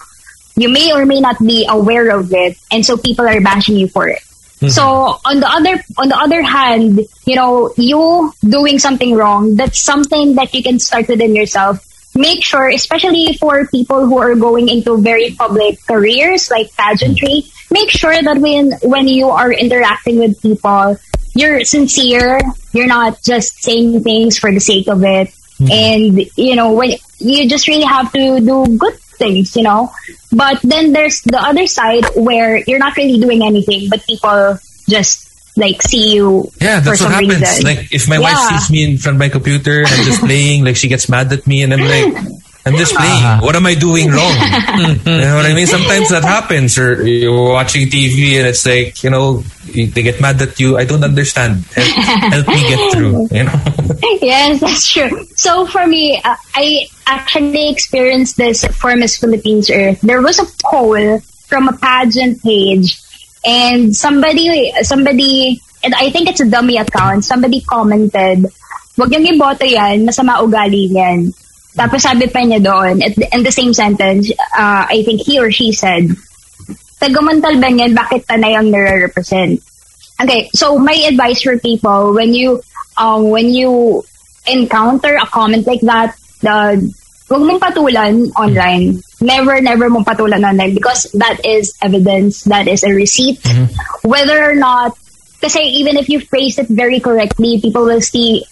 You may or may not be aware of it, and so people are bashing you for it. So on the other on the other hand, you know, you doing something wrong, that's something that you can start within yourself. Make sure, especially for people who are going into very public careers like pageantry, make sure that when when you are interacting with people, you're sincere. You're not just saying things for the sake of it. Mm-hmm. And you know, when you just really have to do good things, you know. But then there's the other side where you're not really doing anything, but people just like see you Yeah, for that's some what happens. reason. Like if my wife sees me in front of my computer and I'm just playing, like she gets mad at me and I'm like, I'm just playing. What am I doing wrong? you know what I mean? Sometimes that happens or you're watching TV and it's like, you know, they get mad at you. I don't understand. Help, help me get through, you know? yes, that's true. So for me, uh, I actually experienced this for Miss Philippines Earth. There was a poll from a pageant page, and somebody, somebody, and I think it's a dummy account. Somebody commented, "Wag niyong iboto yan, masama ugali niyan." Tapos sabi pa niya doon, at in the same sentence, uh, I think he or she said, "Taga-Montalban niyan, bakit tanay ang nare-represent?" Okay, so my advice for people when you um when you encounter a comment like that, the huwag mong patulan online. Never, never mong patulan online because that is evidence, that is a receipt. Whether or not, kasi even if you phrase it very correctly, people will see,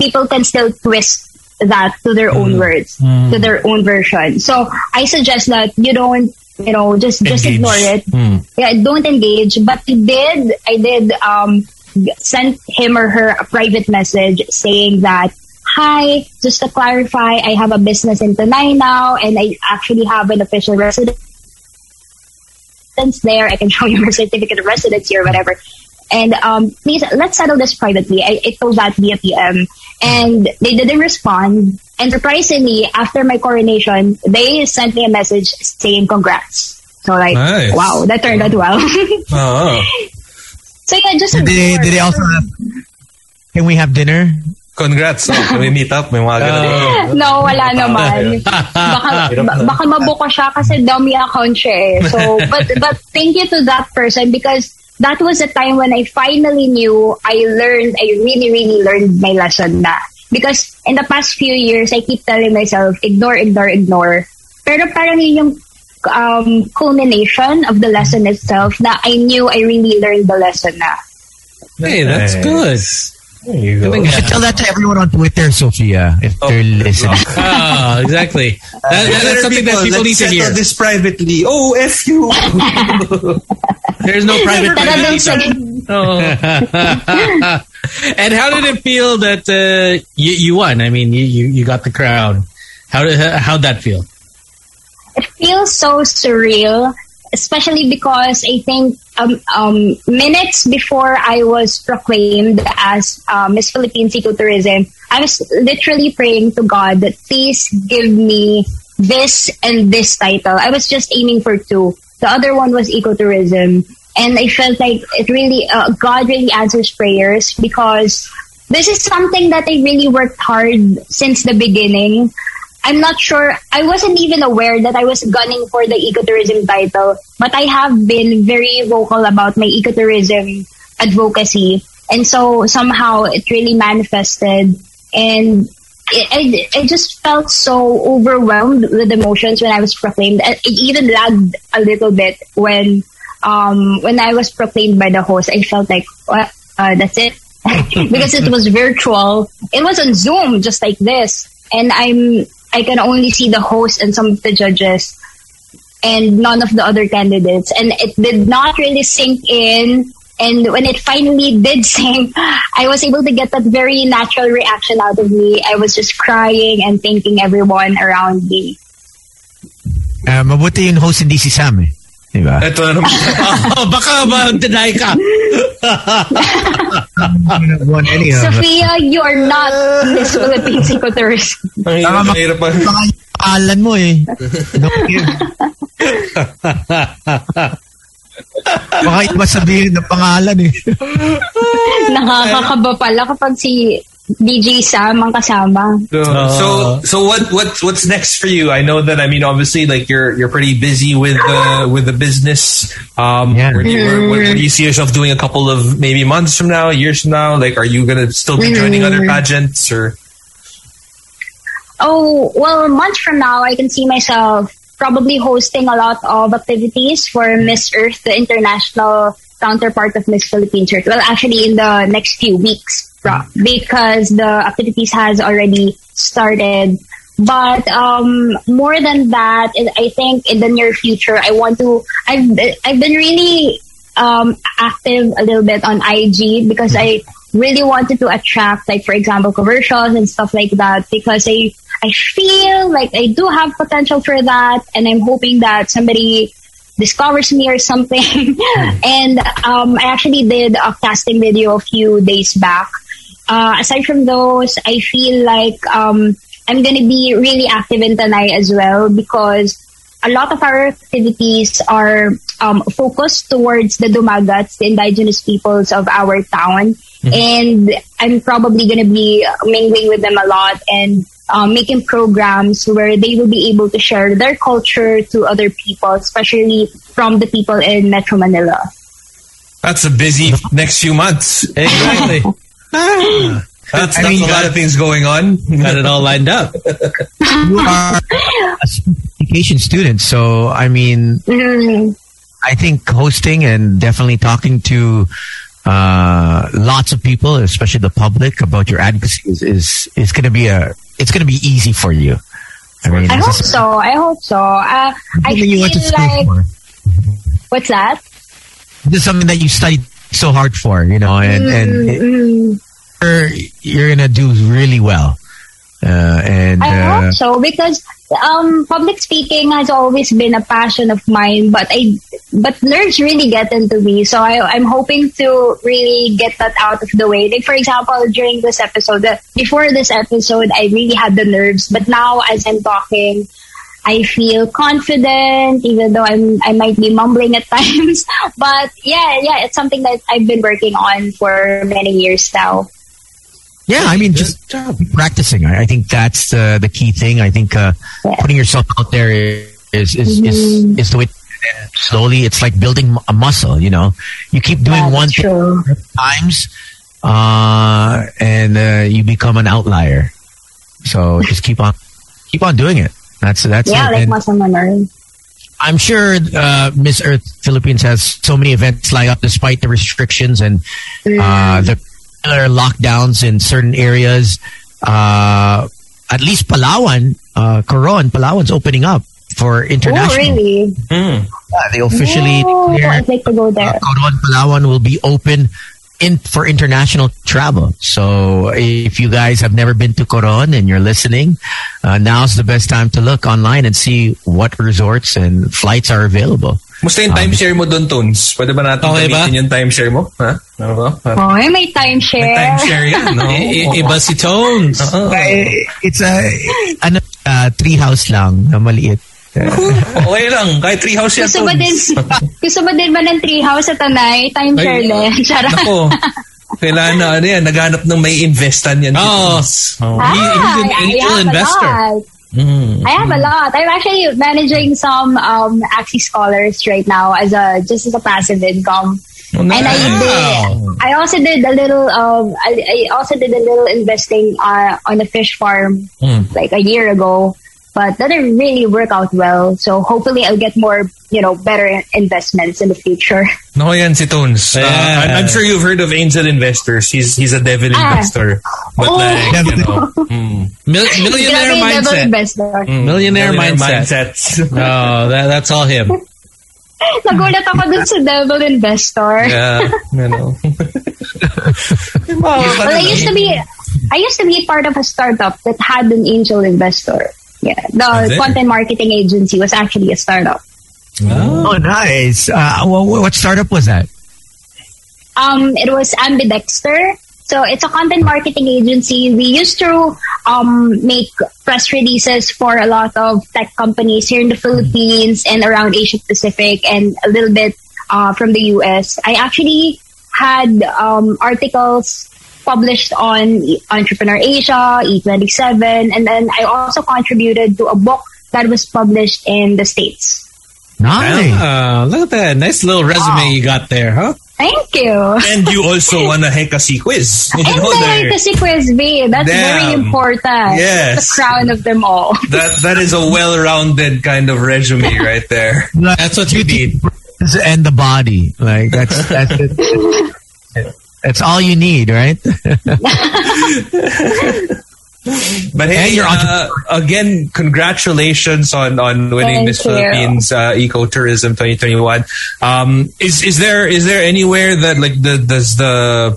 people can still twist that to their own words, Mm. to their own version. So I suggest that you don't, you know, just just Engage. ignore it. Mm. Yeah, don't engage. But I did, I did um, send him or her a private message saying that, hi, just to clarify, I have a business in Tanay now and I actually have an official residence there. I can show you my certificate of residency or whatever. And um, please, let's settle this privately. I, I told that via PM. And they didn't respond. And surprisingly, after my coronation, they sent me a message saying congrats. So like, Nice. wow, that turned out well. Oh. so yeah, just Did they, did they also have, can we have dinner? Congrats. Oh, can we meet up? May mga ganun. no, wala naman. Baka, ba- baka mabuko siya kasi dummy account siya eh. So, but, but thank you to that person because that was a time when I finally knew I learned, I really, really learned my lesson na. Because in the past few years, I keep telling myself, ignore, ignore, ignore. Pero parang yun yung um, culmination of the lesson itself na I knew I really learned the lesson na. Hey, that's good. There you go. You should tell that to everyone on Twitter, Sophia, if they're listening. Ah, exactly. That, that- that's something that people need let's to hear. this privately. Oh, F you. There's no private Tara private dun sa- and how did it feel that uh, you, you won? I mean, you, you, you got the crown. How did how'd that feel? it feels so surreal, especially because I think um, um, minutes before I was proclaimed as uh, Miss Philippines Ecotourism, I was literally praying to God that please give me this and this title. I was just aiming for two. The other one was ecotourism. And I felt like it really, uh, God really answers prayers because this is something that I really worked hard since the beginning. I'm not sure. I wasn't even aware that I was gunning for the ecotourism title, but I have been very vocal about my ecotourism advocacy. And so somehow it really manifested and I, I just felt so overwhelmed with emotions when I was proclaimed. It even lagged a little bit when um, when I was proclaimed by the host. I felt like, what? Uh, that's it. because it was virtual. It was on Zoom, just like this. And I'm, I can only see the host and some of the judges and none of the other candidates. And it did not really sink in. And when it finally did sink, I was able to get that very natural reaction out of me. I was just crying and thanking everyone around me. Uh, mabuti yung host hindi si Sam eh. Diba? Ito na naman. oh, baka ma-deny ka. Sophia, you are not Miss Philippines Ecotourism. Ang hirap, ang hirap pangalan mo eh. Don't give. Baka iba sabihin ng pangalan eh. Nakakakaba pala kapag si DJ Sam ang kasama. So, so so what what what's next for you? I know that I mean obviously like you're you're pretty busy with the with the business. Um, where do you, where, where, where do you see yourself doing a couple of maybe months from now, years from now? Like, are you gonna still be joining other pageants or? Oh, well, a month from now, I can see myself probably hosting a lot of activities for Miss Earth, the international counterpart of Miss Philippines Earth. Well, actually, in the next few weeks, pro- because the activities has already started. But um, more than that, I think in the near future, I want to. I've I've been really um, active a little bit on IG because I really wanted to attract, like for example, commercials and stuff like that. Because I I feel like I do have potential for that, and I'm hoping that somebody discovers me or something. and um, I actually did a casting video a few days back. Uh, aside from those, I feel like um, I'm going to be really active in Tanay as well because a lot of our activities are um, focused towards the Dumagats, the indigenous peoples of our town. And I'm probably going to be mingling with them a lot and um, making programs where they will be able to share their culture to other people, especially from the people in Metro Manila. That's a busy next few months. Exactly. That's, that's I mean, a lot of things going on. Got it all lined up. You are a communication student, so I mean, Mm, I think hosting and definitely talking to uh, lots of people, especially the public, about your advocacy is is, is going to be a it's going to be easy for you. I mean, I hope is so. I hope so. Uh, I something you went to feel school like for. what's that? This is something that you studied so hard for, you know, and and it- Mm, you're, you're going to do really well. Uh, and I uh, hope so because um, public speaking has always been a passion of mine, but I but nerves really get into me. So I, I'm hoping to really get that out of the way. Like for example, during this episode, uh, before this episode, I really had the nerves, but now as I'm talking. I feel confident, even though I'm I might be mumbling at times. But yeah, yeah, it's something that I've been working on for many years now. Yeah, I mean, just practicing. I, I think that's the the key thing. I think uh, putting yourself out there is is is, Mm-hmm. is the way. and Slowly, it's like building a muscle. You know, you keep doing Yeah, one that's thing times, uh, and uh, you become an outlier. So just keep on keep on doing it. That's that's yeah, it. like And muscle memory. I'm sure uh, Miss Earth Philippines has so many events lined up despite the restrictions and uh, the other lockdowns in certain areas. Uh, at least Palawan, uh, Coron, Palawan's opening up for international. Oh, international. really? Yeah, they officially Oh, declared I'd like to go there. Coron, Palawan will be open in for international travel. So if you guys have never been to Coron and you're listening, uh, now's the best time to look online and see what resorts and flights are available. Musta yung timeshare mo doon, Tones? Pwede ba natin Okay ba? gamitin yung timeshare mo? Ha? Ano ba? Oh, eh, may timeshare. Timeshare yan, no? I- i- iba si Tones. Eh, It's a ano, uh, tree house lang na maliit. okay lang. Kahit treehouse yan, Gusto ba din, Tones. gusto ba din ba ng treehouse sa Tanay? Timeshare Ay, din. Charot. Nako. Kailangan na, ano yan, naghanap ng may investan yan. Oh. Oh. Ah, he's an I- I angel have a investor. lot. Mm. I have a lot. I'm actually managing some um Axie scholars right now as a just as a passive income. Oh, And I did. I also did a little. Um, I, I also did a little investing uh, on a fish farm Mm. like a year ago, but that didn't really work out well. So hopefully, I'll get more, you know, better investments in the future. No, yan si Tones. Uh, Yeah. I'm, I'm sure you've heard of angel investors. He's he's a devil Ah. investor. But Oh. like, you know, mm, Mil- millionaire Grabe yung double mindset. mm, Millionaire mindset. mindsets. Oh, that, that's all him. Nagulat ako dun sa devil investor. yeah, you know. Well, I used to be, I used to be part of a startup that had an angel investor. Yeah, the content marketing agency was actually a startup. Oh, nice. Uh, wha- wha- what startup was that? Um, it was Ambidexter. So it's a content marketing agency. We used to um, make press releases for a lot of tech companies here in the Philippines and around Asia Pacific and a little bit uh, from the US. I actually had um, articles published on Entrepreneur Asia, E27, and then I also contributed to a book that was published in the States. Nice. Ah, look at that. Nice little resume you got there, huh? Thank you. And you also won a Hekasi quiz. You And the there. Legacy Quiz Bee. That's Damn. very important. Yes. The crown of them all. That that is a well-rounded kind of resume right there. That's what you need. And the body. Like, that's, that's it. That's all you need, right? But hey, And you're uh, again, congratulations on on winning Thank Miss you. Philippines uh, Ecotourism 2021. Um, is is there is there anywhere that like the does the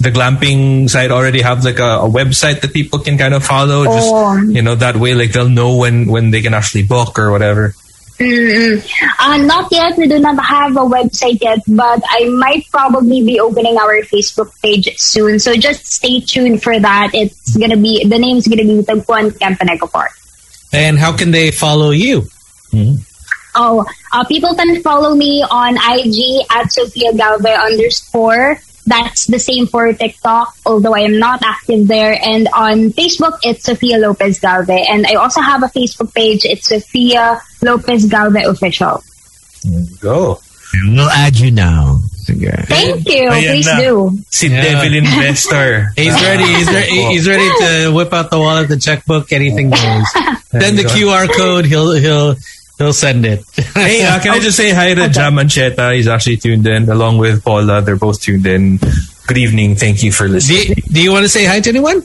the glamping site already have like a, a website that people can kind of follow? Just Oh. you know that way, like they'll know when when they can actually book or whatever. Mm-mm. Uh, not yet. We do not have a website yet, but I might probably be opening our Facebook page soon. So just stay tuned for that. It's gonna be the name's gonna be Tagpuan Campaneco Park. And how can they follow you? Oh, uh, people can follow me on IG at Sophia Galve underscore. That's the same for TikTok, although I am not active there. And on Facebook, it's Sophia Lopez Galve. And I also have a Facebook page. It's Sophia Lopez Galve Official. Go. We'll add you now. Sige. Thank you. Ayan Please na. do. Si Devil Investor. He's ready. He's ready. He's ready to whip out the wallet, the checkbook, anything goes. Send the QR code. He'll he'll he'll send it. hey, uh, can I just say hi to Jam Mancheta? He's actually tuned in along with Paula. They're both tuned in. Good evening. Thank you for do, listening. you, do you want to say hi to anyone?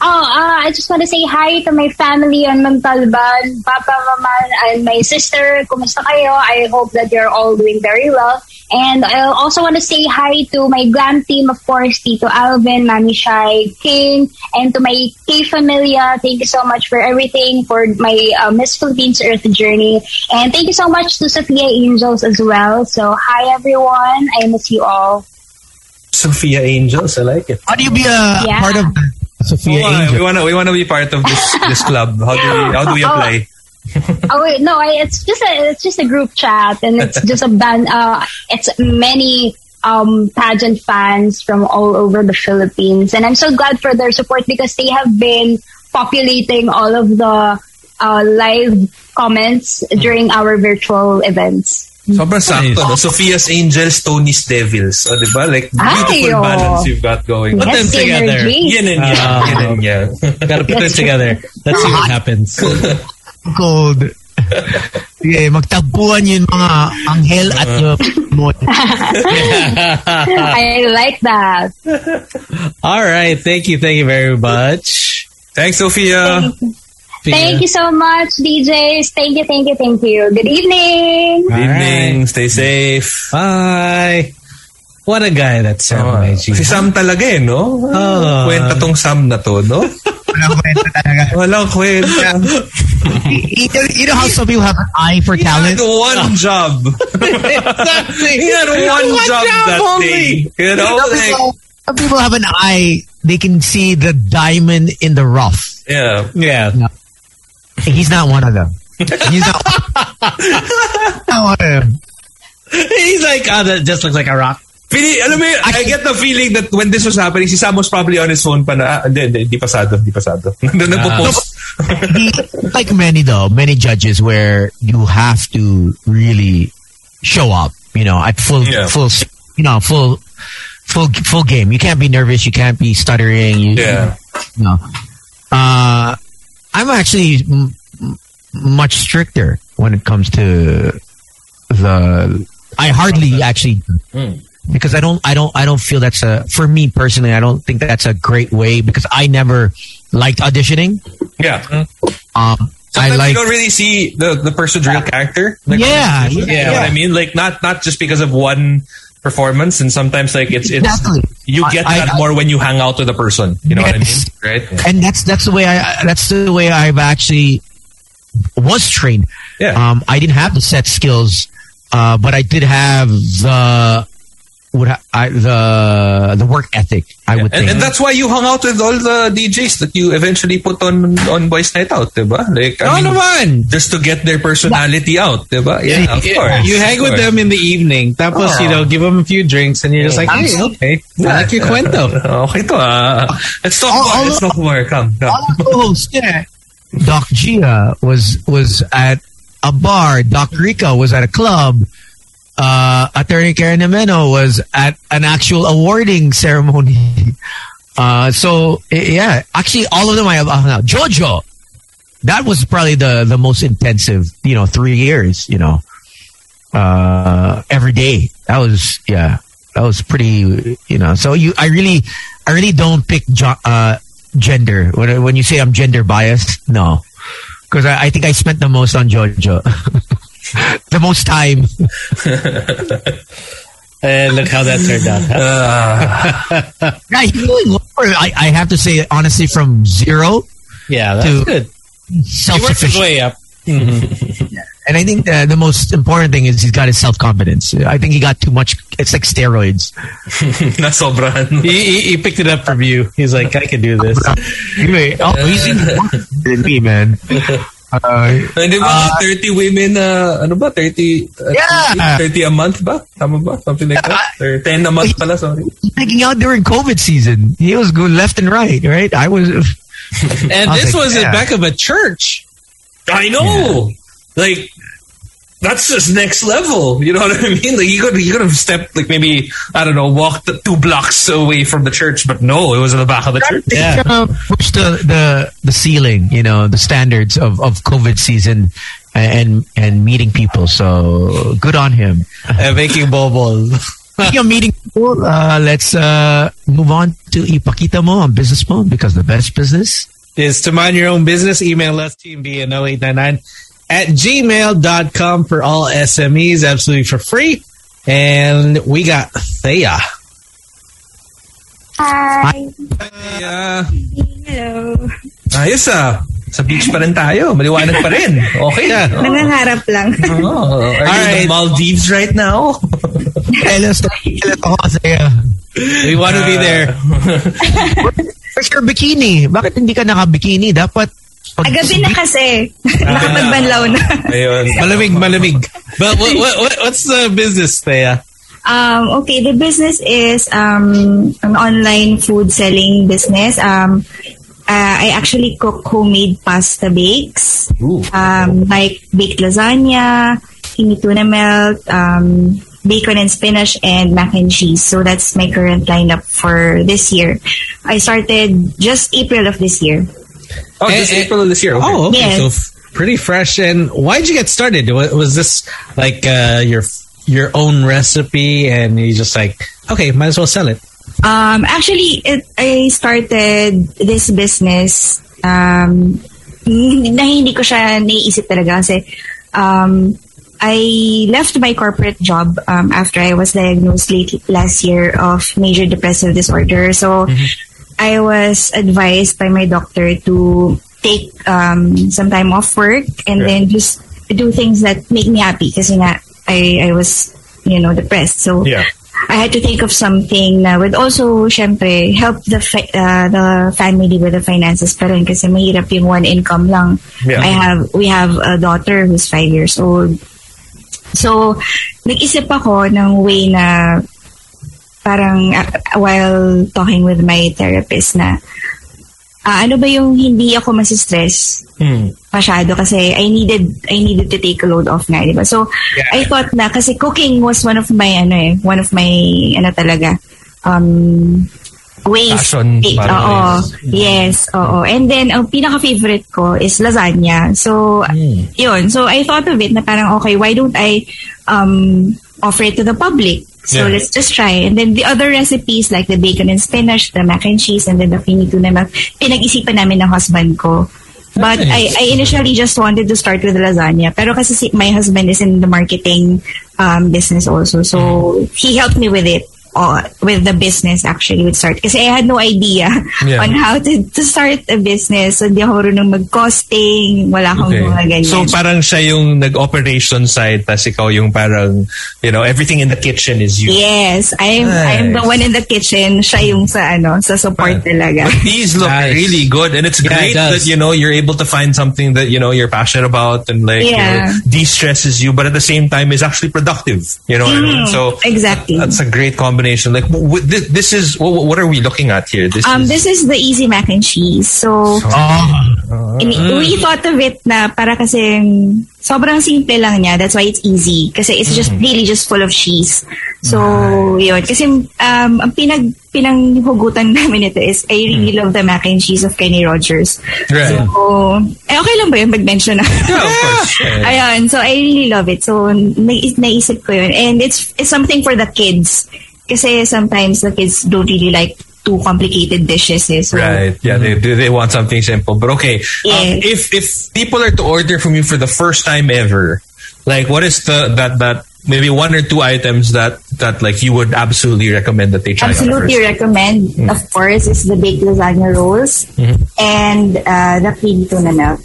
Oh, uh, I just want to say hi to my family on Montalban, Papa, Mama, and my sister. Kumusta kayo? I hope that you're all doing very well. And I also want to say hi to my glam team, of course, Tito Alvin, Mami Shai, King, and to my K Familia. Thank you so much for everything, for my uh, Miss Philippines Earth journey. And thank you so much to Sophia Angels as well. So, hi everyone. I miss you all. Sophia Angels, I like it. How do you be a Yeah. part of Sophia Hold on, Angel? we want to we want to be part of this this club. How do we how do we apply? oh wait, no, I, it's just a it's just a group chat, and it's just a band. Uh, it's many um pageant fans from all over the Philippines, and I'm so glad for their support because they have been populating all of the uh, live comments during our virtual events. Sobrang sakto, no? Sophia's Angels, Tony's Devils. O, di ba? Like, Ay, beautiful oh. balance you've got going. Put Yes, them together. synergy. Yin and yang. Ah. yin and yang. Gotta put it together. Let's see what happens. Cold. Sige, magtagpuan yun mga anghel at ah. yung mon. I like that. All right. Thank you. Thank you very much. Thanks, Sophia. Thank you so much, DJs. Thank you, thank you, thank you. Good evening. Good evening. Stay safe. Bye. What a guy that Sam Oh, Meiji. si Sam talaga eh, no? Oh. Kwenta tong Sam na to, no? Walang kwenta talaga. Walang kwenta. you, know, you know how some people have an eye for He had talent? one job. exactly. He had one, job, that day. You know? Some Like, people, some people have an eye. They can see the diamond in the rough. yeah. Yeah. He's not one of them. He's not, not one of them. He's like, oh, that just looks like a rock. Pili, alam mo yun, I get the feeling that when this was happening, si Sam was probably on his phone pa na, ah, hindi, hindi, hindi pasado, hindi pasado. Nandun nagpo-post. He- like many though, many judges where you have to really show up, you know, at full, Yeah. full, you know, full, full, full game. You can't be nervous. You can't be stuttering. You, Yeah. you know. Uh, I'm actually m- m- much stricter when it comes to the. I hardly actually because I don't, I don't, I don't feel that's a for me personally. I don't think that's a great way because I never liked auditioning. Yeah. Um, I Sometimes like you don't really see the, the person's real character. Like, Yeah, You know yeah. what I mean? Like, not not just because of one performance, and sometimes, like, it's, it's Exactly. you get I- that I- more when you hang out with a person. You know Yes. what I mean? Right? and that's that's the way I that's the way I've actually was trained. Yeah. Um, I didn't have the set skills, uh, but I did have the what I- I, the the work ethic. I would And, think. and that's why you hung out with all the DJs that you eventually put on on Boys Night Out, diba? Like, I No mean, naman. just to get their personality out, diba? Yeah, of Yeah, course. You hang of with them in the evening. Tapos, Oh. you know, give them a few drinks and you're just like, hey, okay. I like your kwento. Okay to ah. Let's talk Oh, more. oh, Let's talk more. Come, come. All the co-hosts, yeah. Doc Gia was was at a bar. Doc Rica was at a club. Uh, Attorney Karen Ameno was at an actual awarding ceremony. Uh, so eh, yeah, actually, all of them I have hung. Jojo, that was probably the the most intensive. You know, three years. You know, uh, every day. That was yeah, that was pretty. You know, so you I really I really don't pick jo- uh, gender. When when you say I'm gender biased, no, because I, I think I spent the most on JoJo, the most time. And eh, look how that turned out. huh? Yeah, he's going lower. I, I have to say, honestly, from zero yeah, that's to good. His self-sufficient. way up. And I think the, the most important thing is he's got his self confidence. I think he got too much. It's like steroids. Nasobrahan. He, he, he picked it up from you. He's like, I can do this. Anyway, oh, he's even than me, man. Uh, Hindi ba? 30 women, uh, ano ba? 30, uh, Yeah. 30 a month ba? Tama ba? Something like that? Or 10 a month pala, sorry. taking out during COVID season. He was going left and right, right? I was. And I was this like, was yeah. in back of a church. I know! Like, that's just next level. You know what I mean? Like, you could, you could have stepped, like, maybe, I don't know, walked the two blocks away from the church, but no, it was in the back of the church. Yeah. uh, pushed the, the the ceiling, you know, the standards of, of COVID season and and meeting people. So good on him. And making bobol. Speaking of meeting people, uh, let's uh, move on to Ipakita mo on business mode because the best business. is to mind your own business. Email us teambn0899 at gmail.com for all SMEs, absolutely for free. And we got Thea. Hi. Yeah. Hello. Ayos ah. Sa beach pa rin tayo. Maliwanag pa rin. Okay. Yeah. Nangangarap lang. Oh, are you right. the Maldives right now? Elas, elas ako kasi. uh, We want to be there. Where's your bikini? Bakit hindi ka naka-bikini? Dapat pag- Agabi na kasi. Nakapagbanlaw na. Ayun. Malamig, malamig. But what, what, what, what's the business, Thea? Um, okay, the business is um, an online food selling business. Um, uh, I actually cook homemade pasta bakes, um, like baked lasagna, hingi tuna melt, um, bacon and spinach, and mac and cheese. So that's my current lineup for this year. I started just April of this year. Oh, this Eh, eh, April of this year. Okay. Oh, okay. Yes. So f- pretty fresh. And why'd you get started? Was, was this like uh, your your own recipe and you just like, okay, might as well sell it? Um, actually, it, I started this business um, na hindi ko siya naiisip talaga kasi um, I left my corporate job um, after I was diagnosed late last year of major depressive disorder. So I was advised by my doctor to take um, some time off work and then just do things that make me happy kasi nga I, I was, you know, depressed. So Yeah. I had to think of something that would also, syempre, help the uh, the family with the finances pa rin kasi mahirap yung one income lang. Yeah. I have, we have a daughter who's five years old. So, nag-isip ako ng way na parang uh, while talking with my therapist na ah, ano ba yung hindi ako masistress Hmm. masyado kasi I needed I needed to take a load off nga, di ba? So, I thought na kasi cooking was one of my ano eh, one of my ano talaga um ways. Passion, Eh, oo. ways. Yes, oo. And then ang pinaka-favorite ko is lasagna. So, yun. So, I thought of it na parang okay, why don't I um offer it to the public? So Yeah. let's just try. And then the other recipes like the bacon and spinach, the mac and cheese, and then the finito na milk, pinag-isipan namin ng husband ko. But I, I initially just wanted to start with lasagna. Pero kasi si, my husband is in the marketing um, business also. So he helped me with it. Uh, with the business actually with start kasi I had no idea Yeah. on how to, to start a business so hindi ako marunong mag-costing wala akong Okay. mga ganyan So parang siya yung nag-operation side tas ikaw yung parang, you know, everything in the kitchen is you. yes I'm I'm the one in the kitchen siya yung sa ano sa support talaga But these look Nice. really good, and it's Yeah, great it that you know you're able to find something that you know you're passionate about and like you know, de-stresses you, but at the same time is actually productive. You know what I mean? Mhm, So exactly that's a great combination. Like w- w- this, this is what, what are we looking at here? This Um, is this is the easy mac and cheese. So, ini- we thought of it na para kasi sobrang simple lang niya. That's why it's easy. Kasi it's just really just full of cheese. So, yun. Kasi um, ang pinag pinanghugutan namin ito is I really love the mac and cheese of Kenny Rogers. Right. So, eh, okay lang ba yun mag-mention na? Yeah, of course. Yeah. Ayun, so I really love it. So, nais- naisip ko yun. And it's, it's something for the kids. Kasi sometimes the kids don't really like too complicated dishes. Eh. So, Right. Yeah, they do. They want something simple. But okay, um, if if people are to order from you for the first time ever, like what is the that that maybe one or two items that that like you would absolutely recommend that they try Absolutely recommend, Mm. of course, is the baked lasagna rolls Mhm. and uh, the creamy tuna melt.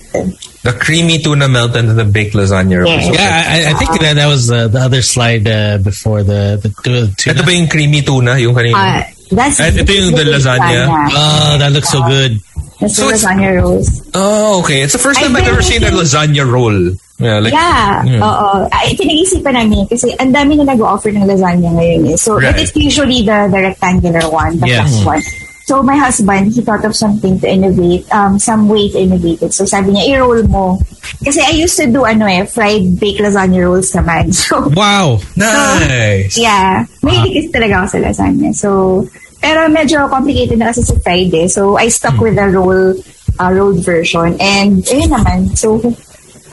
The creamy tuna melt and the baked lasagna. rolls. Yeah, I, I think that that was uh, the other slide uh, before the the, the tuna. Ito ba yung creamy tuna? Yung kanina? Uh, that's At ito yung the lasagna. Oh, that looks so good. That's So the it's- lasagna rolls. Oh, okay. It's the first I time I've ever seen a lasagna roll. Yeah, like yeah, Mm. oo. Ay, pinag-isipan namin kasi ang dami na nag-offer ng lasagna ngayon eh. So, but Right. it's usually the, the rectangular one, the Yes. flat one. So, my husband, he thought of something to innovate, um, some way to innovate it. So, sabi niya, i-roll mo. Kasi I used to do, ano eh, fried baked lasagna rolls naman. So, Wow. Nice. yeah. May kasi talaga ako sa lasagna. So, pero medyo complicated na kasi sa fried eh. So, I stuck with the roll, uh, rolled version. And, ayun naman. So,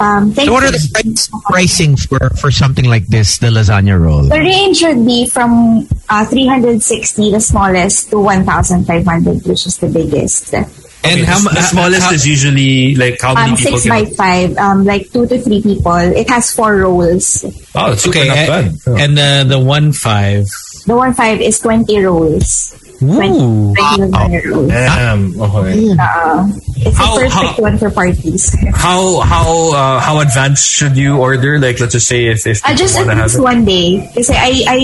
um, thank So what are the price, pricing for, for something like this, the lasagna roll? The range would be from uh, 360, the smallest, to 1,500, which is the biggest. And how the smallest is usually like how many Um, people six by five, um, like two to three people. It has four rolls. Oh, it's Okay, not and, bad. Oh. and uh, the one five. The one five is 20 rolls. Ooh. 20. Damn. Okay. Uh, it's How- a perfect how- one for parties. How how uh, how advanced should you order? Like let's just say if if Uh, people just at have least one day. Kasi I I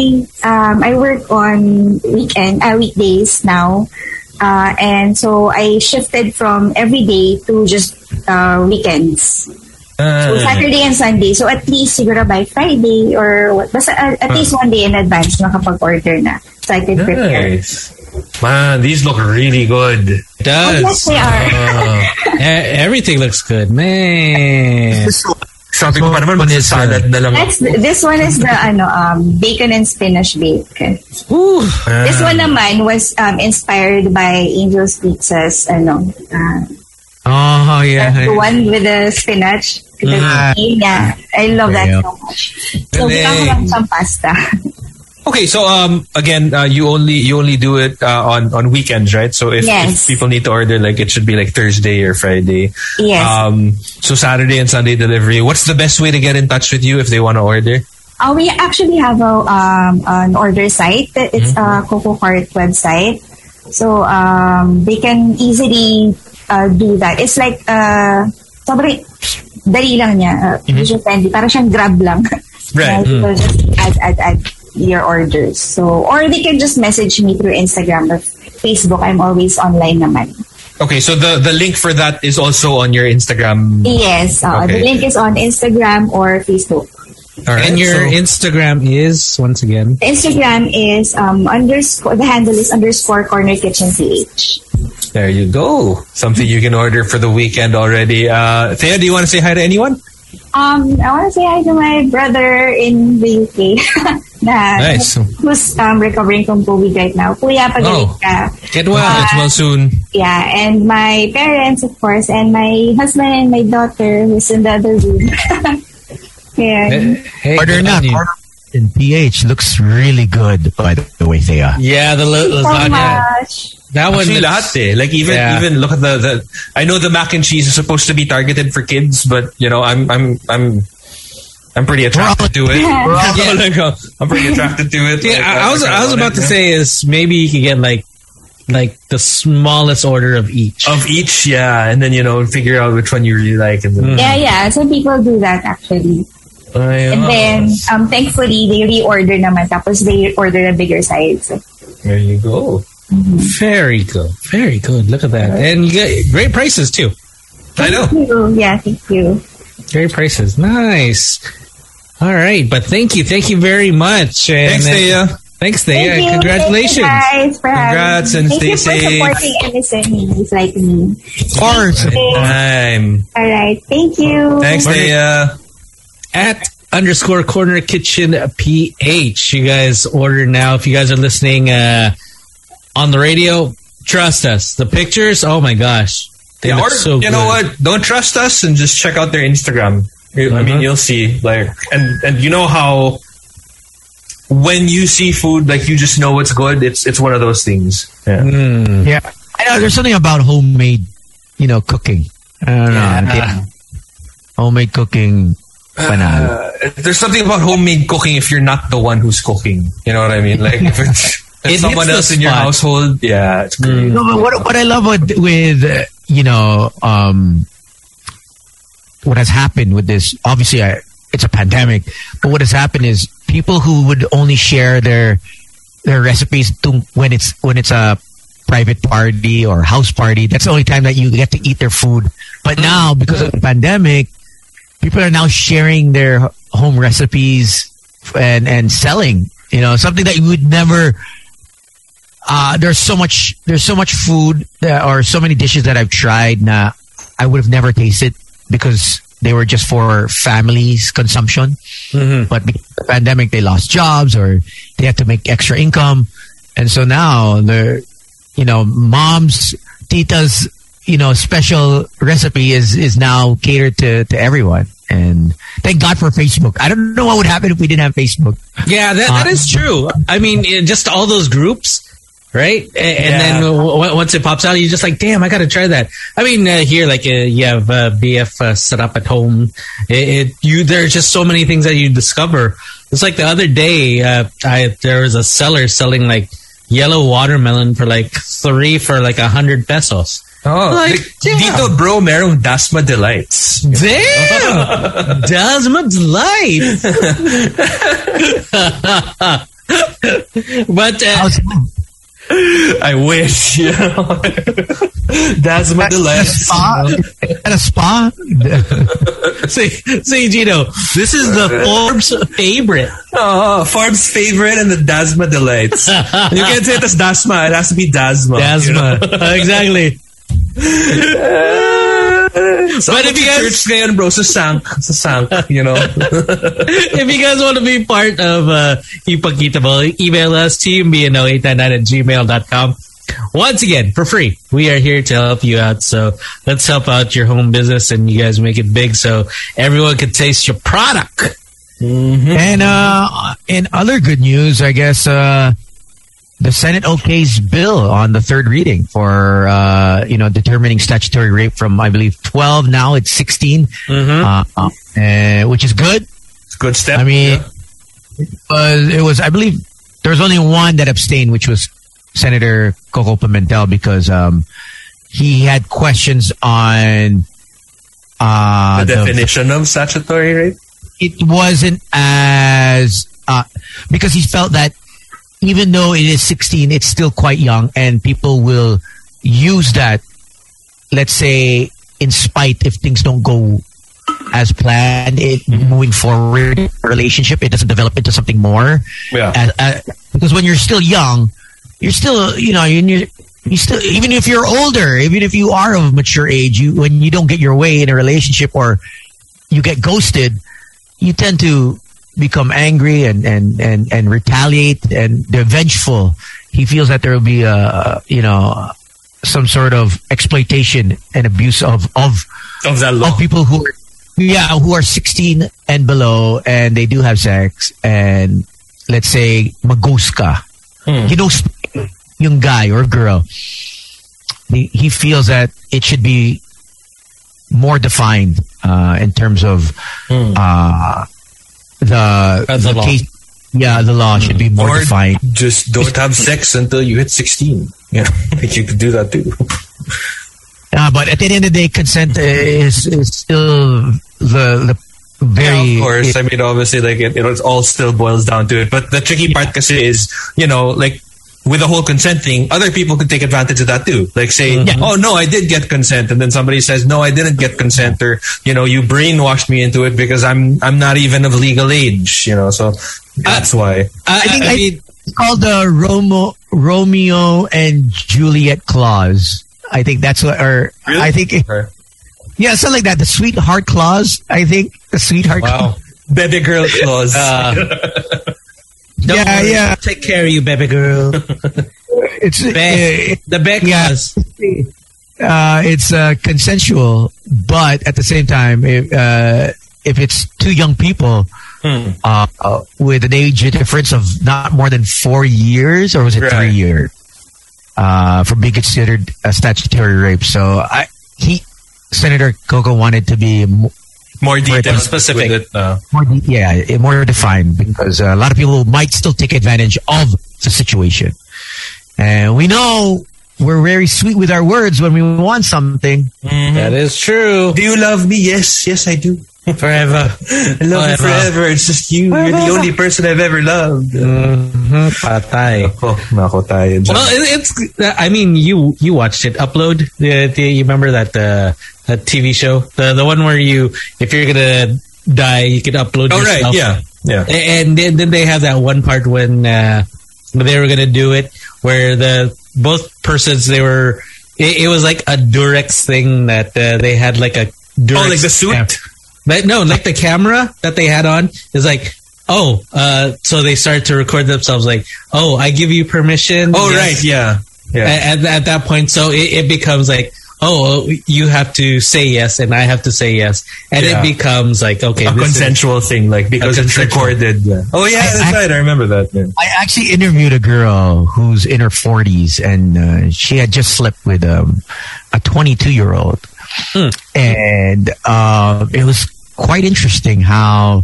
um I work on weekend uh, weekdays now. Uh, and so I shifted from every day to just uh, weekends. Ah. So Saturday and Sunday. So at least siguro by Friday or what, basta uh, at least one day in advance makapag-order na. So I can prepare. Nice. Man, these look really good. It does. Oh, yes, they are. E- everything looks good, man. Sabi ko pa naman, one is, uh, salad na lang. That's this one is the ano um bacon and spinach bake. This one naman was um inspired by Angel's Pizza's ano uh, Oh, yeah. the one with the spinach. The Mm. yeah, I love that so much. So Galing. bigyan ko lang siyang pasta. Okay, so um again, uh, you only you only do it uh, on on weekends, right? So if, Yes. if people need to order, like it should be like Thursday or Friday. Yes. Um. So Saturday and Sunday delivery. What's the best way to get in touch with you if they want to order? Uh, we actually have a um, an order site. It's Mm-hmm. a Coco Cart website. So um, they can easily uh, do that. It's like uh, sobrang dali lang niya. Uh, Mm-hmm. User friendly. Para siyang grab lang. Right. Uh, so just add, add, add your orders. So, or they can just message me through Instagram or Facebook. I'm always online naman. Okay, so the the link for that is also on your Instagram. Yes. Uh, Okay. The link is on Instagram or Facebook. All right, and your so- Instagram is once again. Instagram is um, underscore, the handle is underscore corner kitchen PH. There you go. Something you can order for the weekend already. Uh, Thea, do you want to say hi to anyone? Um, I want to say hi to my brother in the UK. na, Nice. Who's um, recovering from COVID right now. Kuya, pagaling Oh. ka. Get well. Uh, Get well soon. Yeah, and my parents, of course, and my husband and my daughter who's in the other room. yeah. Hey, Order good na. on you. Order in PH looks really good, by the way, Thea. Yeah, the la- Thank you so much. That one. Actually, looks- lahat eh. Like even Yeah. even look at the, the I know the mac and cheese is supposed to be targeted for kids, but you know I'm I'm I'm I'm pretty attracted to it. Yeah. Like, uh, I'm pretty attracted to it. Yeah, Like, I, I was I was about to say is maybe you could get like like the smallest order of each. of each, yeah, and then you know figure out which one you really like, and then Yeah, yeah. Some people do that actually. Ayos. And then, um, thankfully, they reorder naman. Tapos they order a bigger size. there you go. Very good, very good. Look at that, and you get great prices too. I know. You. Yeah, thank you. Great prices, nice. All right, but thank you, thank you very much. And, Thanks, uh, Thea. Thanks, Thea. Thank you. Congratulations. Thank you guys for Congrats having and me. stay Thank you for supporting MSMEs like me. Of course. Time. All right. Thank you. Thanks, Thea. at underscore corner kitchen ph you guys order now if you guys are listening uh on the radio trust us the pictures oh my gosh they Yeah, look or so you good know what? Don't trust us and just check out their Instagram. You- I Uh-huh. mean, you'll see like and and you know how when you see food, like you just know it's good. It's it's one of those things. Yeah. Yeah. I know there's something about homemade, you know, cooking. I don't know. I think Homemade cooking. panalo. Uh, there's something about homemade cooking if you're not the one who's cooking. You know what I mean? Like if it's if It someone hits the else in your household, yeah, it's great. No, but what what I love with, with uh, you know um, what has happened with this. Obviously, I, it's a pandemic, but what has happened is people who would only share their their recipes when it's when it's a private party or house party. That's the only time that you get to eat their food. But now, because of the pandemic, people are now sharing their home recipes and and selling. You know, something that you would never uh, there's so much there's so much food that, or so many dishes that I've tried na I would have never tasted because they were just for families consumption. But because of the pandemic, they lost jobs or they had to make extra income, and so now they're you know mom's tita's you know special recipe is is now catered to to everyone. And thank God for Facebook. I don't know what would happen if we didn't have Facebook. Yeah, that, that Uh, is true. I mean, just all those groups, right? And, Yeah. then w- once it pops out, you're just like, damn, I got to try that. I mean, uh, here, like, uh, you have uh, BF uh, set up at home. It, it you there's just so many things that you discover. It's like the other day, uh, I there was a seller selling like yellow watermelon for like three for like a hundred pesos. Oh, Like, yeah. dito bro, merong Dasma Delights. Damn, Dasma's life. but uh, I wish, you know. Dasma Delights. At a spa? see, see, Gino, this is the Forbes favorite. Oh, Forbes favorite and the Dasma Delights. you can't say it as Dasma. It has to be Dasma. Dasma, exactly. but if you guys church ngayon, bro, sa sank, sa sank, you know. if you guys want to be part of uh, Ipagkitable, email us teambno899 at gmail.com. Once again, for free, we are here to help you out. So let's help out your home business and you guys make it big so everyone can taste your product. And uh, in other good news, I guess uh, the Senate okays bill on the third reading for uh, you know determining statutory rape from I believe twelve now it's 16 uh, uh, uh, which is good. It's a good step. I mean, it was it was I believe there was only one that abstained, which was Senator Coco Pimentel because um, he had questions on uh, the definition of statutory rape. it wasn't as uh, because he felt that even though it is 16 it's still quite young and people will use that let's say in spite if things don't go as planned it moving forward relationship it doesn't develop into something more Yeah. As- uh, because when you're still young you're still you know you're, you still even if you're older even if you are of mature age you when you don't get your way in a relationship or you get ghosted you tend to become angry and and and, and retaliate and they're vengeful. He feels that there will be a you know some sort of exploitation and abuse of of Of of people who are yeah who are 16 and below and they do have sex and let's say magos ka. You know yung guy or girl he, he feels that it should be more defined uh, in terms of uh, the, Uh, the law. case yeah the law should be more or defined just don't have sex until you hit 16. Yeah, like you could do that too. uh, but at the end of the day consent is, is still the the very Yeah, of course. I mean, obviously, like it, it all still boils down to it. But the tricky part, kasi is you know, like with the whole consent thing, other people could take advantage of that too. Like say, oh no, I did get consent, and then somebody says, no, I didn't get consent, or you know, you brainwashed me into it because I'm I'm not even of legal age. You know, so that's why. I, I think I, I- mean, It's called the Romo, Romeo and Juliet clause. I think that's what, or I think, Okay. yeah, something like that. The sweetheart clause. I think the sweetheart. Wow, baby girl clause. uh, don't Yeah, worry, yeah. Take care of you, baby girl. It's Beck, the Beck Yeah. uh, it's uh, consensual, but at the same time, if, uh, if it's two young people uh, uh, with an age difference of not more than four years, or was it three years, uh, for being considered a statutory rape. So I, he, Senator Coco wanted to be More detailed specific. it, uh, more, de- yeah, more defined because uh, a lot of people might still take advantage of the situation. And we know we're very sweet with our words when we want something. That is true. Do you love me? Yes, yes, I do. Forever. I love you forever. It's just you. You're the only person I've ever loved. Mhm, Patay. Ako, nako tayo. Well, it, it's. I mean, you you watched it. Upload. The, the, you remember that uh, that TV show, the the one where you, if you're gonna die, you could upload. Oh, right, yeah, yeah. A- And then, they have that one part when uh, they were gonna do it, where the both persons they were. It, it was like a Durex thing that uh, they had like a. Durex Oh, like the suit? But no, like the camera that they had on is like, oh, uh, so they start to record themselves like, oh, I give you permission. Oh, Yes. right, yeah. Yeah. At, at that point, so it, it becomes like, oh, you have to say yes, and I have to say yes, and Yeah. it becomes like, okay, a this is- consensual thing, like because it's recorded. Yeah. Oh yeah, that's right. I remember that. Yeah. I actually interviewed a girl who's in her 40s and uh, she had just slept with um, a 22 year old. And uh, it was quite interesting how,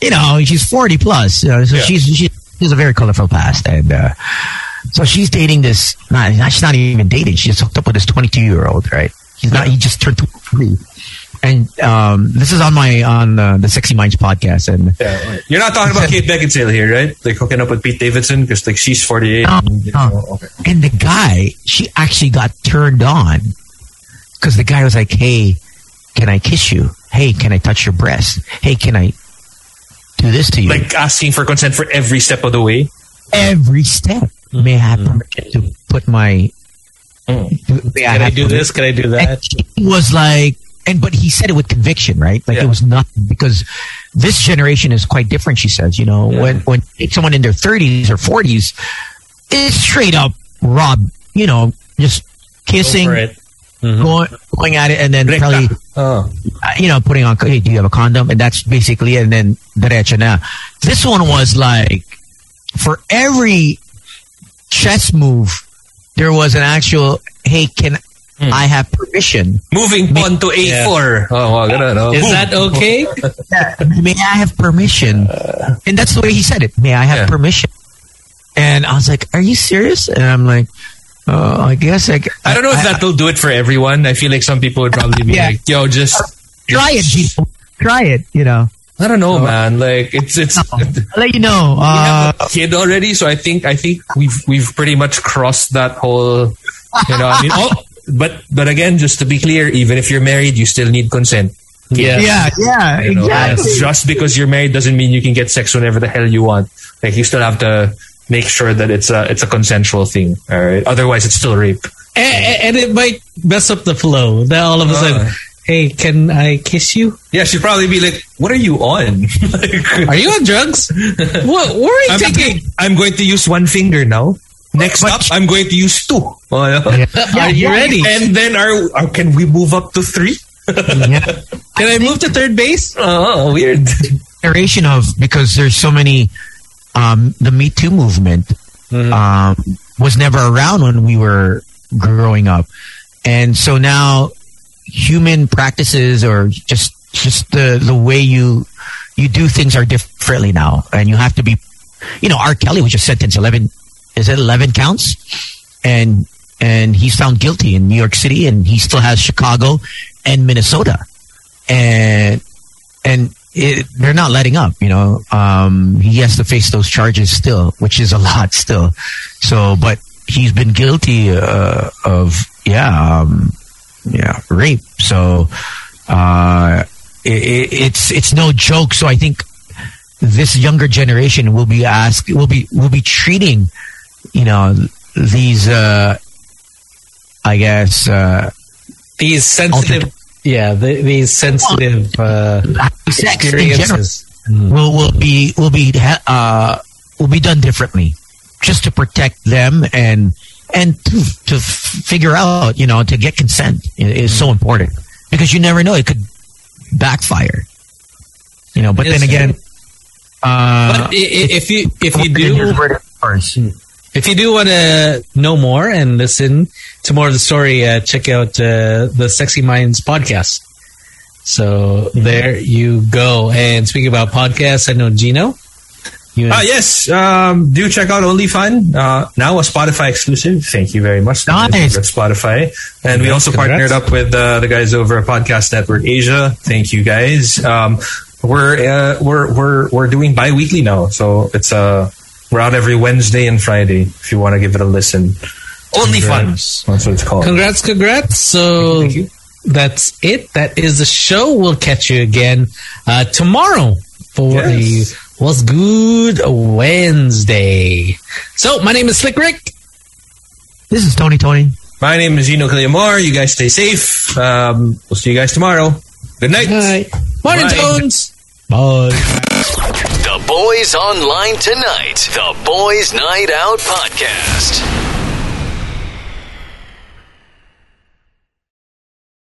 you know, she's 40 plus. Uh, so Yeah. she's, she, she has a very colorful past. And uh, so she's dating this, not, she's not even dating. She's hooked up with this 22 year old, right? He's not, he just turned 23. And um, this is on my, on uh, the Sexy Minds podcast. And Yeah. You're not talking about Kate Beckinsale here, right? Like hooking up with Pete Davidson because like she's 48. No, and, you no. know, okay. And the guy, she actually got turned on because the guy was like, "Hey, can I kiss you? Hey, can I touch your breast? Hey, can I do this to you?" Like asking for consent for every step of the way. every step. May I have mm-hmm. permission to put my? Mm. May Can I do this? Can I do that? And was like, and but he said it with conviction, right? Like Yeah. it was nothing because this generation is quite different. She says, you know, when when someone in their thirties or forties, it's straight up rob, you know, just kissing, it. Mm-hmm. going going at it, and then probably Oh. uh, you know putting on. Hey, do you have a condom? And that's basically it. And then derecho na. This one was like for every chess move, there was an actual. Hey, can hmm. I have permission? Moving pawn to A4. Oh, wow, ganun, oh. Is Boom. that okay? May I have permission? Uh. And that's the way he said it. May I have Yeah. permission? And I was like, Are you serious? And I'm like, Oh, I guess I. I don't know if that'll do it for everyone. I feel like some people would probably be Yeah. like, yo, just try it, people. Try it. You know. I don't know, man. Like it's it's I'll let you know. we Uh, have a kid already, so I think I think we've we've pretty much crossed that whole you know, I mean oh, but but again, just to be clear, even if you're married, you still need consent. Yeah. yeah, yeah, You know, exactly. Just because you're married doesn't mean you can get sex whenever the hell you want. Like you still have to make sure that it's a it's a consensual thing. All right. Otherwise, it's still rape. and, and it might mess up the flow. Then all of a sudden, Uh. Hey, can I kiss you? Yeah, she'd probably be like, "What are you on? like, Are you on drugs? what? Where are you I'm, taking? I'm going to use one finger now. Next up, I'm going to use two. Oh, yeah. Are you ready? And then are, are can we move up to three? Yeah. Can I move to third base? Oh, weird. generation of because there's so many um the me too movement um was never around when we were growing up and so now human practices or just just the the way you you do things are differently now and you have to be you know R Kelly was just sentenced 11 is it 11 counts and and he's found guilty in New York City and he still has Chicago and Minnesota and and it, they're not letting up. You know, um, he has to face those charges still, which is a lot still. So, but he's been guilty uh, of yeah, um, yeah, rape. So, uh, it, it, it's it's no joke. So I think this younger generation will be asked will be will be treating you know these uh i guess uh These sensitive, yeah, the, these sensitive uh, sex in general experiences. will will be will be uh will be done differently just to protect them and and to, to figure out you know to get consent is so important because you never know it could backfire you know but then again Uh, But if you if you do if you do want to know more and listen to more of the story, uh, check out uh, the Sexy Minds podcast. So there you go. And speaking about podcasts, I know Gino. You Ah, yes. Um, do check out OnlyFun. Uh, now a Spotify exclusive. Thank you very much. Nice. Spotify. And we also congrats. partnered up with uh, the guys over at Podcast Network Asia. Thank you guys. Um, we're, uh, we're, we're, we're doing bi-weekly now. So it's, uh, we're out every Wednesday and Friday if you want to give it a listen. OnlyFun. That's what it's called. Congrats, congrats. So thank you. that's it. That is the show. We'll catch you again uh, tomorrow for Yes. a What's Good Wednesday. So my name is Slick Rick. This is Tony Toni. My name is Gino Quillamor. You guys stay safe. Um, we'll see you guys tomorrow. Good night. Morning, Bye. Tones. Bye. The Boys Online Tonight. The Boys Night Out Podcast.